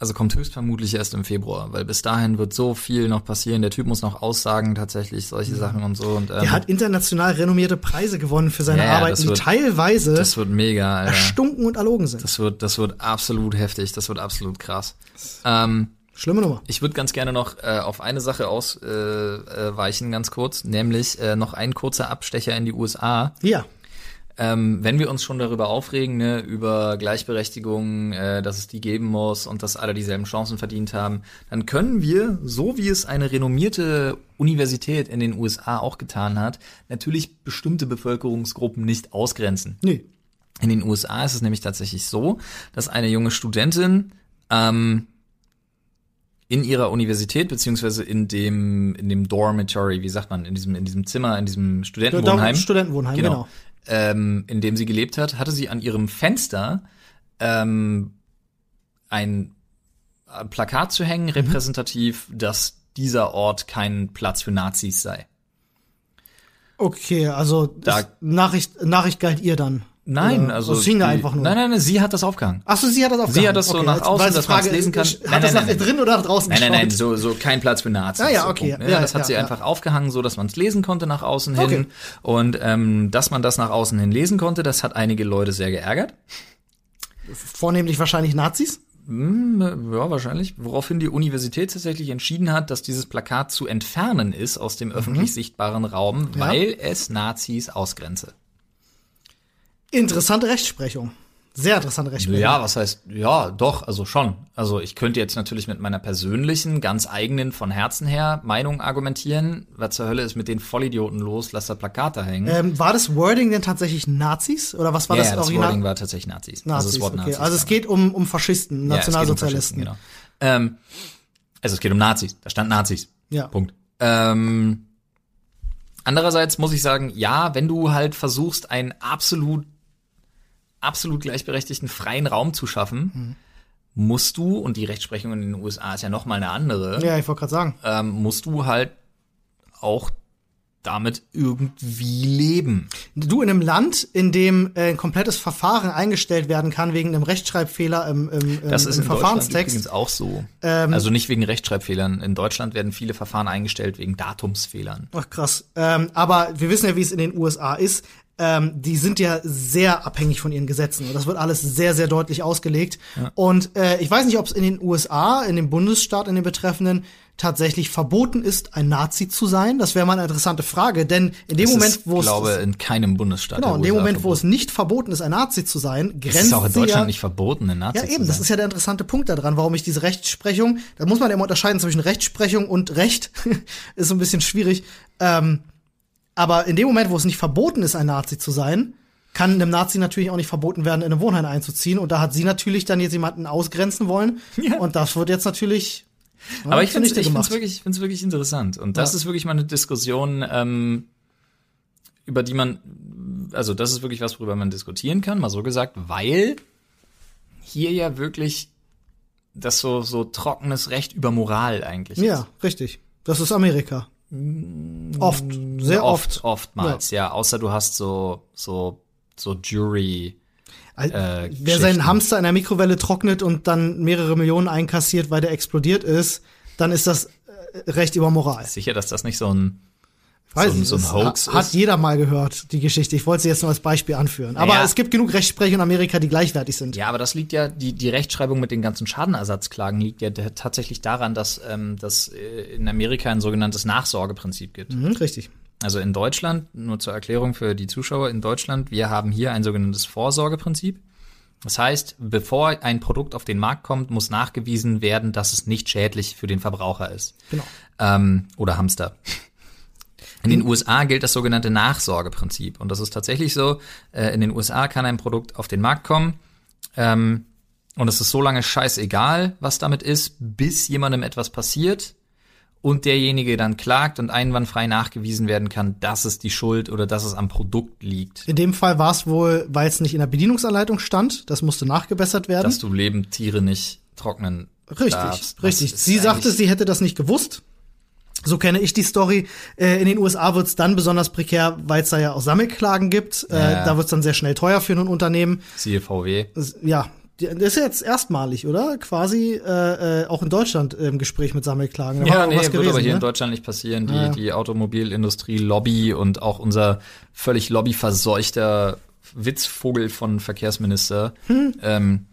also kommt höchstvermutlich erst im Februar, weil bis dahin wird so viel noch passieren. Der Typ muss noch aussagen tatsächlich solche Sachen und so und ähm, Er hat international renommierte Preise gewonnen für seine Ja, Arbeiten, das die wird- teilweise das wird mega, Alter. erstunken und erlogen sind. Das wird, das wird absolut heftig, das wird absolut krass. Ähm, Schlimme Nummer. Ich würde ganz gerne noch äh, auf eine Sache ausweichen, äh, äh, ganz kurz, nämlich äh, noch ein kurzer Abstecher in die USA. Ja. Ähm, wenn wir uns schon darüber aufregen, ne, über Gleichberechtigung, äh, dass es die geben muss und dass alle dieselben Chancen verdient haben, dann können wir, so wie es eine renommierte Universität in den USA auch getan hat, natürlich bestimmte Bevölkerungsgruppen nicht ausgrenzen. Nee. In den USA ist es nämlich tatsächlich so, dass eine junge Studentin ähm, in ihrer Universität beziehungsweise in dem in dem Dormitory, wie sagt man, in diesem in diesem Zimmer, in diesem Studentenwohnheim, Studentenwohnheim, genau. Ähm, in dem sie gelebt hat, hatte sie an ihrem Fenster ähm, ein äh, Plakat zu Mhm. hängen, repräsentativ, dass dieser Ort kein Platz für Nazis sei. Okay, also Da- Nachricht, Nachricht galt ihr dann. Nein, Oder? also Es hing da die- einfach nur. Nein, nein, nein, sie hat das aufgehangen. Ach so, sie hat das aufgehangen. Sie hat das so nach jetzt außen, dass man's Frage, lesen kann. Hat Nein, das nein, nach nein, drin oder nach draußen Nein, nein, nein, so, so kein Platz für Nazis. Ah ja, so okay. Punkt, ne? Ja, das hat ja, sie ja. einfach aufgehangen, so dass man es lesen konnte nach außen hin. Okay. Und ähm, dass man das nach außen hin lesen konnte, das hat einige Leute sehr geärgert. Vornehmlich wahrscheinlich Nazis. Hm, ja, wahrscheinlich. Woraufhin die Universität tatsächlich entschieden hat, dass dieses Plakat zu entfernen ist aus dem öffentlich sichtbaren Raum, Mhm. Ja. weil es Nazis ausgrenze. Interessante Rechtsprechung. Sehr interessante Rechtsprechung. Ja, was heißt, ja, doch, also schon. Also ich könnte jetzt natürlich mit meiner persönlichen, ganz eigenen, von Herzen her Meinung argumentieren. Was zur Hölle ist mit den Vollidioten los? Lass da Plakate hängen. Ähm, war das Wording denn tatsächlich Nazis? Oder was war ja, das ja, das Original? Wording war tatsächlich Nazis. Nazis, also das Wort okay. Nazis. Also es geht um, um Faschisten, Ja, es geht um Nationalsozialisten. Genau. Ähm, also es geht um Nazis. Da stand Nazis. Ja. Punkt. Ähm, andererseits muss ich sagen, ja, wenn du halt versuchst, einen absolut, absolut gleichberechtigten freien Raum zu schaffen, Mhm. musst du, und die Rechtsprechung in den USA ist ja noch mal eine andere, Ja, ich wollte gerade sagen. ähm, musst du halt auch damit irgendwie leben. Du in einem Land, in dem äh, ein komplettes Verfahren eingestellt werden kann wegen einem Rechtschreibfehler im, im, im, Das ist im in Deutschland Verfahrenstext. übrigens auch so. Ähm, also nicht wegen Rechtschreibfehlern. In Deutschland werden viele Verfahren eingestellt wegen Datumsfehlern. Ach krass. Ähm, aber wir wissen ja, wie es in den USA ist. Ähm, die sind ja sehr abhängig von ihren Gesetzen. Und das wird alles sehr, sehr deutlich ausgelegt. Ja. Und äh, ich weiß nicht, ob es in den USA, in dem Bundesstaat, in den betreffenden, tatsächlich verboten ist, ein Nazi zu sein? Das wäre mal eine interessante Frage, denn in dem das Moment, ist, wo es glaube in keinem Bundesstaat genau in dem Moment, verboten. wo es nicht verboten ist, ein Nazi zu sein, grenzt es ist auch in Deutschland ja, nicht verboten, ein Nazi ja, zu sein. Ja eben, das ist ja der interessante Punkt daran, warum ich diese Rechtsprechung, da muss man immer unterscheiden zwischen Rechtsprechung und Recht, ist so ein bisschen schwierig. Ähm, aber in dem Moment, wo es nicht verboten ist, ein Nazi zu sein, kann einem Nazi natürlich auch nicht verboten werden, in ein Wohnheim einzuziehen. Und da hat sie natürlich dann jetzt jemanden ausgrenzen wollen. Ja. Und das wird jetzt natürlich ja, Aber ich finde es wirklich, ich find's wirklich interessant. Und das ja. ist wirklich mal eine Diskussion, ähm, über die man, also das ist wirklich was, worüber man diskutieren kann, mal so gesagt, weil hier ja wirklich das so, so trockenes Recht über Moral eigentlich ist. Ja, richtig. Das ist Amerika. Oft, sehr oft. oft. Oftmals, ja. ja. Außer du hast so, so, so Jury, äh, Wer seinen Hamster in der Mikrowelle trocknet und dann mehrere Millionen einkassiert, weil der explodiert ist, dann ist das äh, recht über Moral. Sicher, dass das nicht so ein Weiß so, ein, so ein Hoax hat, hat jeder mal gehört, die Geschichte. Ich wollte sie jetzt nur als Beispiel anführen. Aber ja. es gibt genug Rechtsprechung in Amerika, die gleichwertig sind. Ja, aber das liegt ja, die, die Rechtschreibung mit den ganzen Schadenersatzklagen liegt ja tatsächlich daran, dass ähm, dass äh, in Amerika ein sogenanntes Nachsorgeprinzip gibt. Mhm, richtig. Also in Deutschland, nur zur Erklärung für die Zuschauer, in Deutschland, wir haben hier ein sogenanntes Vorsorgeprinzip. Das heißt, bevor ein Produkt auf den Markt kommt, muss nachgewiesen werden, dass es nicht schädlich für den Verbraucher ist. Genau. Ähm, oder Hamster. In den USA gilt das sogenannte Nachsorgeprinzip. Und das ist tatsächlich so, äh, in den USA kann ein Produkt auf den Markt kommen ähm, und es ist so lange scheißegal, was damit ist, bis jemandem etwas passiert und derjenige dann klagt und einwandfrei nachgewiesen werden kann, dass es die Schuld oder dass es am Produkt liegt. In dem Fall war es wohl, weil es nicht in der Bedienungsanleitung stand, das musste nachgebessert werden. Dass du Lebendtiere nicht trocknen Richtig, darfst. richtig. Sie sagte, sie hätte das nicht gewusst. So kenne ich die Story. Äh, in den USA wird es dann besonders prekär, weil es da ja auch Sammelklagen gibt. Äh, ja. Da wird es dann sehr schnell teuer für ein Unternehmen. Siehe VW. Ja, das ist ja jetzt erstmalig, oder? Quasi äh, äh, auch in Deutschland im Gespräch mit Sammelklagen. Da ja, nee, wird gewesen, aber hier ne? in Deutschland nicht passieren. Die, ja. die Automobilindustrie Lobby und auch unser völlig lobbyverseuchter Witzvogel von Verkehrsminister hm. ähm,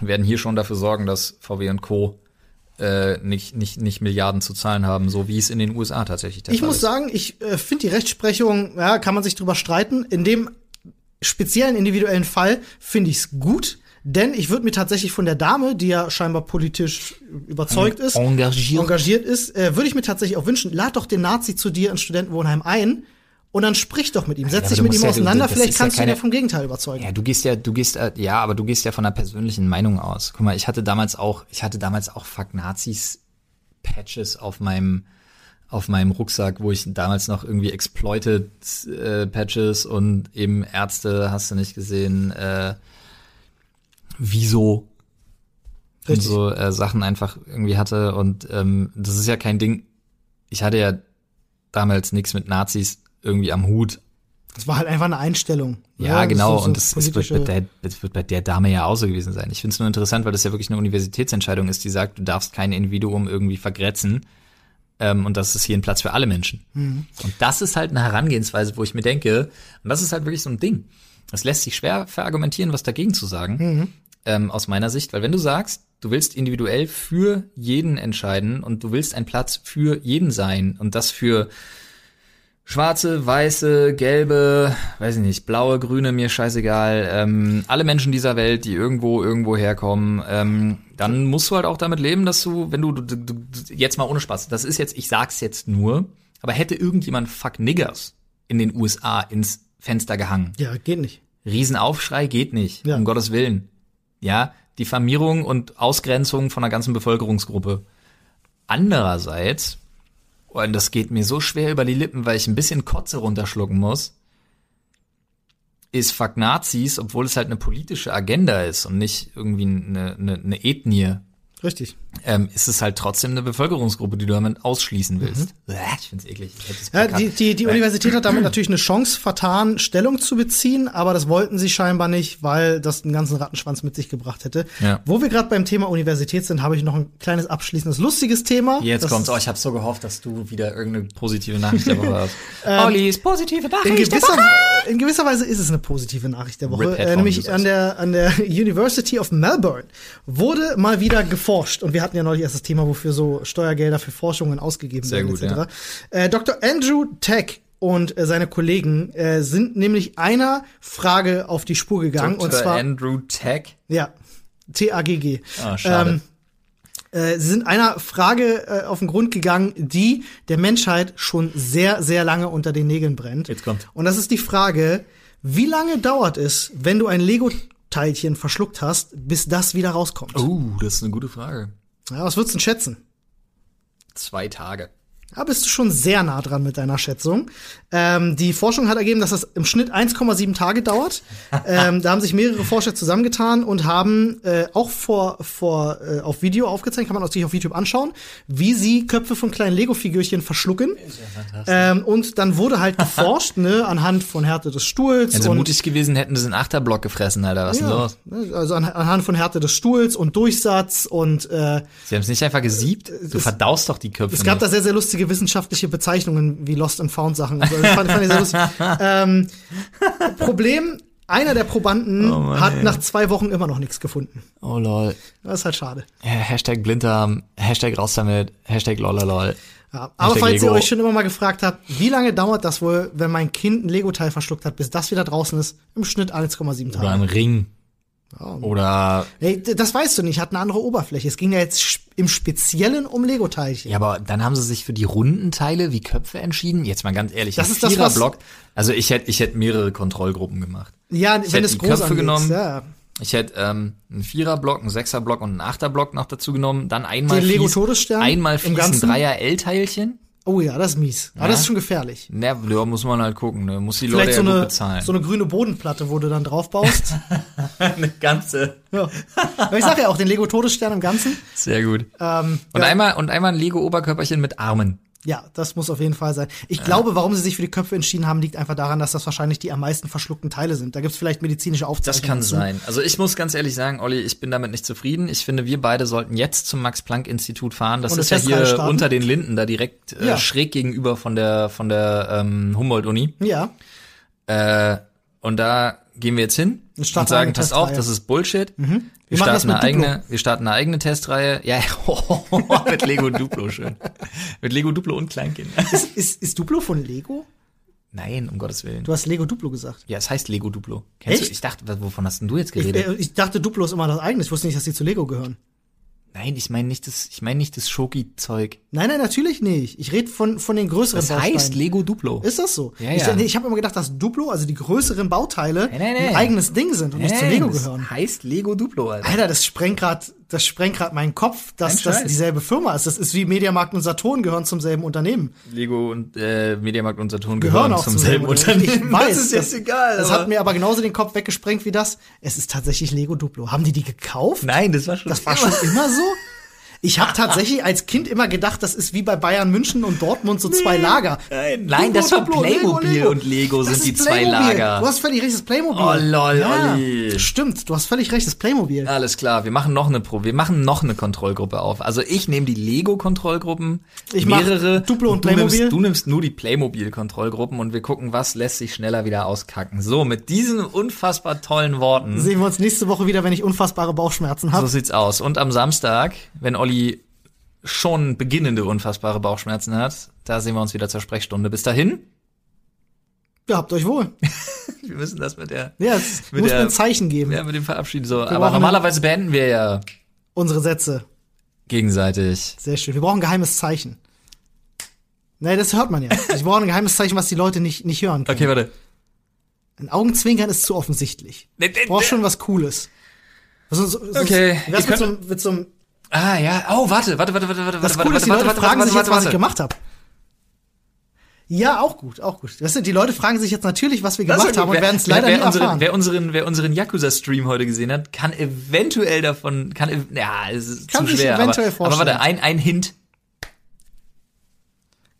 werden hier schon dafür sorgen, dass VW und Co. Äh, nicht, nicht, nicht Milliarden zu zahlen haben, so wie es in den USA tatsächlich der ich Fall ist. Ich muss sagen, ich äh, finde die Rechtsprechung, ja, kann man sich drüber streiten. In dem speziellen individuellen Fall finde ich es gut denn ich würde mir tatsächlich von der Dame, die ja scheinbar politisch überzeugt ist, engagiert, engagiert ist, äh, würde ich mir tatsächlich auch wünschen, lad doch den Nazi zu dir ins Studentenwohnheim ein und dann sprich doch mit ihm, setz ja, dich mit ihm auseinander, ja, vielleicht kannst ja keine, du ihn ja vom Gegenteil überzeugen. Ja, du gehst ja, du gehst, äh, ja, aber du gehst ja von einer persönlichen Meinung aus. Guck mal, ich hatte damals auch, ich hatte damals auch Fuck Nazis Patches auf meinem, auf meinem Rucksack, wo ich damals noch irgendwie Exploited äh, Patches und eben Ärzte, hast du nicht gesehen, äh, wieso und so äh, Sachen einfach irgendwie hatte. Und ähm, das ist ja kein Ding. Ich hatte ja damals nichts mit Nazis irgendwie am Hut. Das war halt einfach eine Einstellung. Ja, ja genau. So, so und das, das, wird bei der, das wird bei der Dame ja auch so gewesen sein. Ich finde es nur interessant, weil das ja wirklich eine Universitätsentscheidung ist, die sagt, du darfst kein Individuum irgendwie vergrätzen. Ähm, und das ist hier ein Platz für alle Menschen. Mhm. Und das ist halt eine Herangehensweise, wo ich mir denke, und das ist halt wirklich so ein Ding. Es lässt sich schwer verargumentieren, was dagegen zu sagen. Mhm ähm, aus meiner Sicht, weil wenn du sagst, du willst individuell für jeden entscheiden und du willst ein Platz für jeden sein und das für schwarze, weiße, gelbe, weiß ich nicht, blaue, grüne, mir scheißegal, ähm, alle Menschen dieser Welt, die irgendwo irgendwo herkommen, ähm, dann musst du halt auch damit leben, dass du, wenn du, du, du jetzt mal ohne Spaß, das ist jetzt, ich sag's jetzt nur, aber hätte irgendjemand Fuck Niggers in den USA ins Fenster gehangen. Ja, geht nicht. Riesenaufschrei geht nicht, ja. um Gottes Willen ja, Diffamierung und Ausgrenzung von einer ganzen Bevölkerungsgruppe. Andererseits, und das geht mir so schwer über die Lippen, weil ich ein bisschen Kotze runterschlucken muss, ist Fuck Nazis, obwohl es halt eine politische Agenda ist und nicht irgendwie eine, eine, eine Ethnie Richtig. Ähm, ist es halt trotzdem eine Bevölkerungsgruppe, die du damit ausschließen willst. Mhm. Ich find's eklig. Ich ja, die, die, die Universität hat damit natürlich eine Chance vertan, Stellung zu beziehen, aber das wollten sie scheinbar nicht, weil das einen ganzen Rattenschwanz mit sich gebracht hätte. Ja. Wo wir gerade beim Thema Universität sind, habe ich noch ein kleines abschließendes, lustiges Thema. Jetzt kommt's. Oh, ich habe so gehofft, dass du wieder irgendeine positive Nachricht der Woche hast. ähm, Ollis positive Nachricht in gewisser, in gewisser Weise ist es eine positive Nachricht der Woche. Äh, nämlich an der, an der University of Melbourne wurde mal wieder geforscht. Und wir hatten ja neulich erst das Thema, wofür so Steuergelder für Forschungen ausgegeben Sehr werden, gut, etc. ja. Äh, Dr. Andrew Tech und äh, seine Kollegen äh, sind nämlich einer Frage auf die Spur gegangen. Und Dr. zwar, Andrew Tech. ja, T-A-G-G. Ah, schade. Ähm, äh, sie sind einer Frage äh, auf den Grund gegangen, die der Menschheit schon sehr, sehr lange unter den Nägeln brennt. Jetzt kommt. Und das ist die Frage, wie lange dauert es, wenn du ein Lego-Teilchen verschluckt hast, bis das wieder rauskommt? Oh, das ist eine gute Frage. Ja, was würdest du denn schätzen? Zwei Tage. Da bist du schon sehr nah dran mit deiner Schätzung. Ähm, die Forschung hat ergeben, dass das im Schnitt 1,7 Tage dauert. ähm, da haben sich mehrere Forscher zusammengetan und haben äh, auch vor, vor äh, auf Video aufgezeichnet, kann man sich auf YouTube anschauen, wie sie Köpfe von kleinen Lego-Figürchen verschlucken. Ähm, und dann wurde halt geforscht, ne, anhand von Härte des Stuhls Wenn sie mutig gewesen hätten, sie einen Achterblock gefressen, Alter. Was ja, los? ne, also an, anhand von Härte des Stuhls und Durchsatz und äh, Sie haben es nicht einfach gesiebt? Du es- verdaust doch die Köpfe Es gab nicht. da sehr, sehr lustige wissenschaftliche Bezeichnungen wie Lost and Found Sachen. Also, das fand, fand ich sehr lustig. ähm, Problem, einer der Probanden Oh Mann, hat ey. nach zwei Wochen immer noch nichts gefunden. Oh lol. Das ist halt schade. Hashtag Blinddarm, Hashtag raus damit, Hashtag lololol. Ja, aber Hashtag falls ihr Lego. euch schon immer mal gefragt habt, wie lange dauert das wohl, wenn mein Kind ein Lego-Teil verschluckt hat, bis das wieder draußen ist? Im Schnitt 1,7 Oder ein Tage. Ring. Oder, Hey, das weißt du nicht, hat eine andere Oberfläche. Es ging ja jetzt im Speziellen um Lego-Teilchen. ja, aber dann haben sie sich für die runden Teile wie Köpfe entschieden. Jetzt mal ganz ehrlich, Das ist das, was- Viererblock. Also ich hätte, ich hätte mehrere Kontrollgruppen gemacht. Ja, wenn hätte es die groß Köpfe anlegst, genommen. Ja. Ich hätte ähm, einen Viererblock, einen Sechserblock und einen Achterblock noch dazu genommen. Dann einmal Den Lego Todesstern einmal im fies ein Ganzen? Dreier L-Teilchen. Oh ja, das ist mies. Aber Ja. das ist schon gefährlich. Na, ja, muss man halt gucken. Ne? Muss die Vielleicht Leute so ja eine, bezahlen. so eine grüne Bodenplatte, wo du dann drauf baust. eine ganze. ja. Aber ich sag ja auch, den Lego Todesstern im Ganzen. Sehr gut. Ähm, Und ja, einmal und einmal ein Lego Oberkörperchen mit Armen. Ja, das muss auf jeden Fall sein. Ich glaube, warum sie sich für die Köpfe entschieden haben, liegt einfach daran, dass das wahrscheinlich die am meisten verschluckten Teile sind. Da gibt's vielleicht medizinische Das Aufzeichnungen. kann zu. sein. Also ich muss ganz ehrlich sagen, Olli, ich bin damit nicht zufrieden. Ich finde, wir beide sollten jetzt zum Max-Planck-Institut fahren. Das Und ist ja hier starten. unter den Linden, da direkt äh, Ja. schräg gegenüber von der von der ähm, Humboldt-Uni. Ja. Äh, und da gehen wir jetzt hin Und sagen, passt auf, das ist Bullshit. Wir, Wir starten eine eigene, wir starten eine eigene Testreihe. Ja, mit Lego Duplo schön. mit Lego Duplo und Kleinkind. Ist, ist, ist Duplo von Lego? Nein, um Gottes Willen. Du hast Lego Duplo gesagt. Ja, es heißt Lego Duplo. Kennst Echt? du? Ich dachte, wovon hast denn du jetzt Ich, geredet? äh, ich dachte, Duplo ist immer das eigene. Ich wusste nicht, dass die zu Lego gehören. Nein, ich meine nicht das, ich meine nicht das Schoki-Zeug. Nein, nein, natürlich nicht. Ich rede von, von den größeren Das Bausteinen. heißt Lego Duplo. Ist das so? Ja, ich ja. ich habe immer gedacht, dass Duplo, also die größeren Bauteile, Nein, nein, nein. ein eigenes Ding sind und nicht zu Lego das gehören. heißt Lego Duplo, Alter. Alter, das sprengt grad, das sprengt grad meinen Kopf, dass Kein das Scheiß. dieselbe Firma ist. Das ist wie Mediamarkt und Saturn gehören zum selben Unternehmen. Lego und äh, Mediamarkt und Saturn Gehören gehören auch zum selben Unternehmen. Ich weiß, das ist jetzt egal. Das hat mir aber genauso den Kopf weggesprengt wie das. Es ist tatsächlich Lego Duplo. Haben die die gekauft? Nein, das war schon. Das war schon immer so? Ich habe tatsächlich als Kind immer gedacht, das ist wie bei Bayern München und Dortmund so zwei Lager. Nein, nein, das war Playmobil und Lego sind Das die ist zwei Playmobil. Lager. Du hast völlig recht, das Playmobil. Oh, lol, Olli. Stimmt, du hast völlig recht, das Playmobil. Alles klar, wir machen noch eine Pro, wir machen noch eine Kontrollgruppe auf. Also ich nehme die Lego Kontrollgruppen, Ich mehrere Duplo und du nimmst, Playmobil. du nimmst nur die Playmobil Kontrollgruppen und wir gucken, was lässt sich schneller wieder auskacken. So, mit diesen unfassbar tollen Worten. Sehen wir uns nächste Woche wieder, wenn ich unfassbare Bauchschmerzen So habe. sieht's aus. Und am Samstag, wenn Olli schon beginnende unfassbare Bauchschmerzen hat, da sehen wir uns wieder zur Sprechstunde. Bis dahin, Ja, habt euch wohl. wir müssen das mit der, Ja, es Mit muss der- mir ein Zeichen geben. ja, mit dem Verabschieden so. Aber brauchen- normalerweise beenden wir ja Unsere Sätze. gegenseitig. Sehr schön. Wir brauchen ein geheimes Zeichen. Nee, das hört man ja. Ich brauche ein geheimes Zeichen, was die Leute nicht, nicht hören können. Okay, warte. Ein Augenzwinkern ist zu offensichtlich. Ich brauche schon was Cooles. So, so, so, Okay, Was ihr mit so, mit so einem, Ah, ja. Oh, warte, warte, warte, warte, warte, das warte, Coole ist, die warte, Leute warte, fragen warte, sich jetzt, warte, was ich warte. gemacht habe. Ja, auch gut, auch gut. Weißt du, die Leute fragen sich jetzt natürlich, was wir Das gemacht ja haben und werden es leider wer nie unseren, erfahren. Wer unseren, wer unseren Yakuza-Stream heute gesehen hat, kann eventuell davon, kann, ja, es ist Kann zu sich schwer. eventuell aber, aber vorstellen. warte, ein, ein Hint.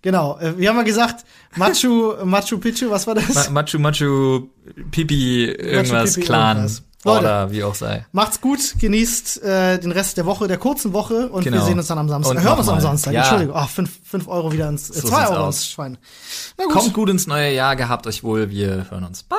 Genau, äh, wir haben mal gesagt, Machu, Machu Picchu, was war das? Ma Machu Machu Pipi irgendwas Pipi Clan. irgendwas. Leute, Oder wie auch sei. Macht's gut, genießt äh, den Rest der Woche, der kurzen Woche und wir Genau. sehen uns dann am Samstag. Und Hören uns am. Samstag, Ja. Entschuldigung. Ach, fünf, fünf Euro wieder ins, äh, So Euro aus. ins Schwein. Na gut. Kommt gut ins neue Jahr, gehabt euch wohl, wir hören uns. Bye.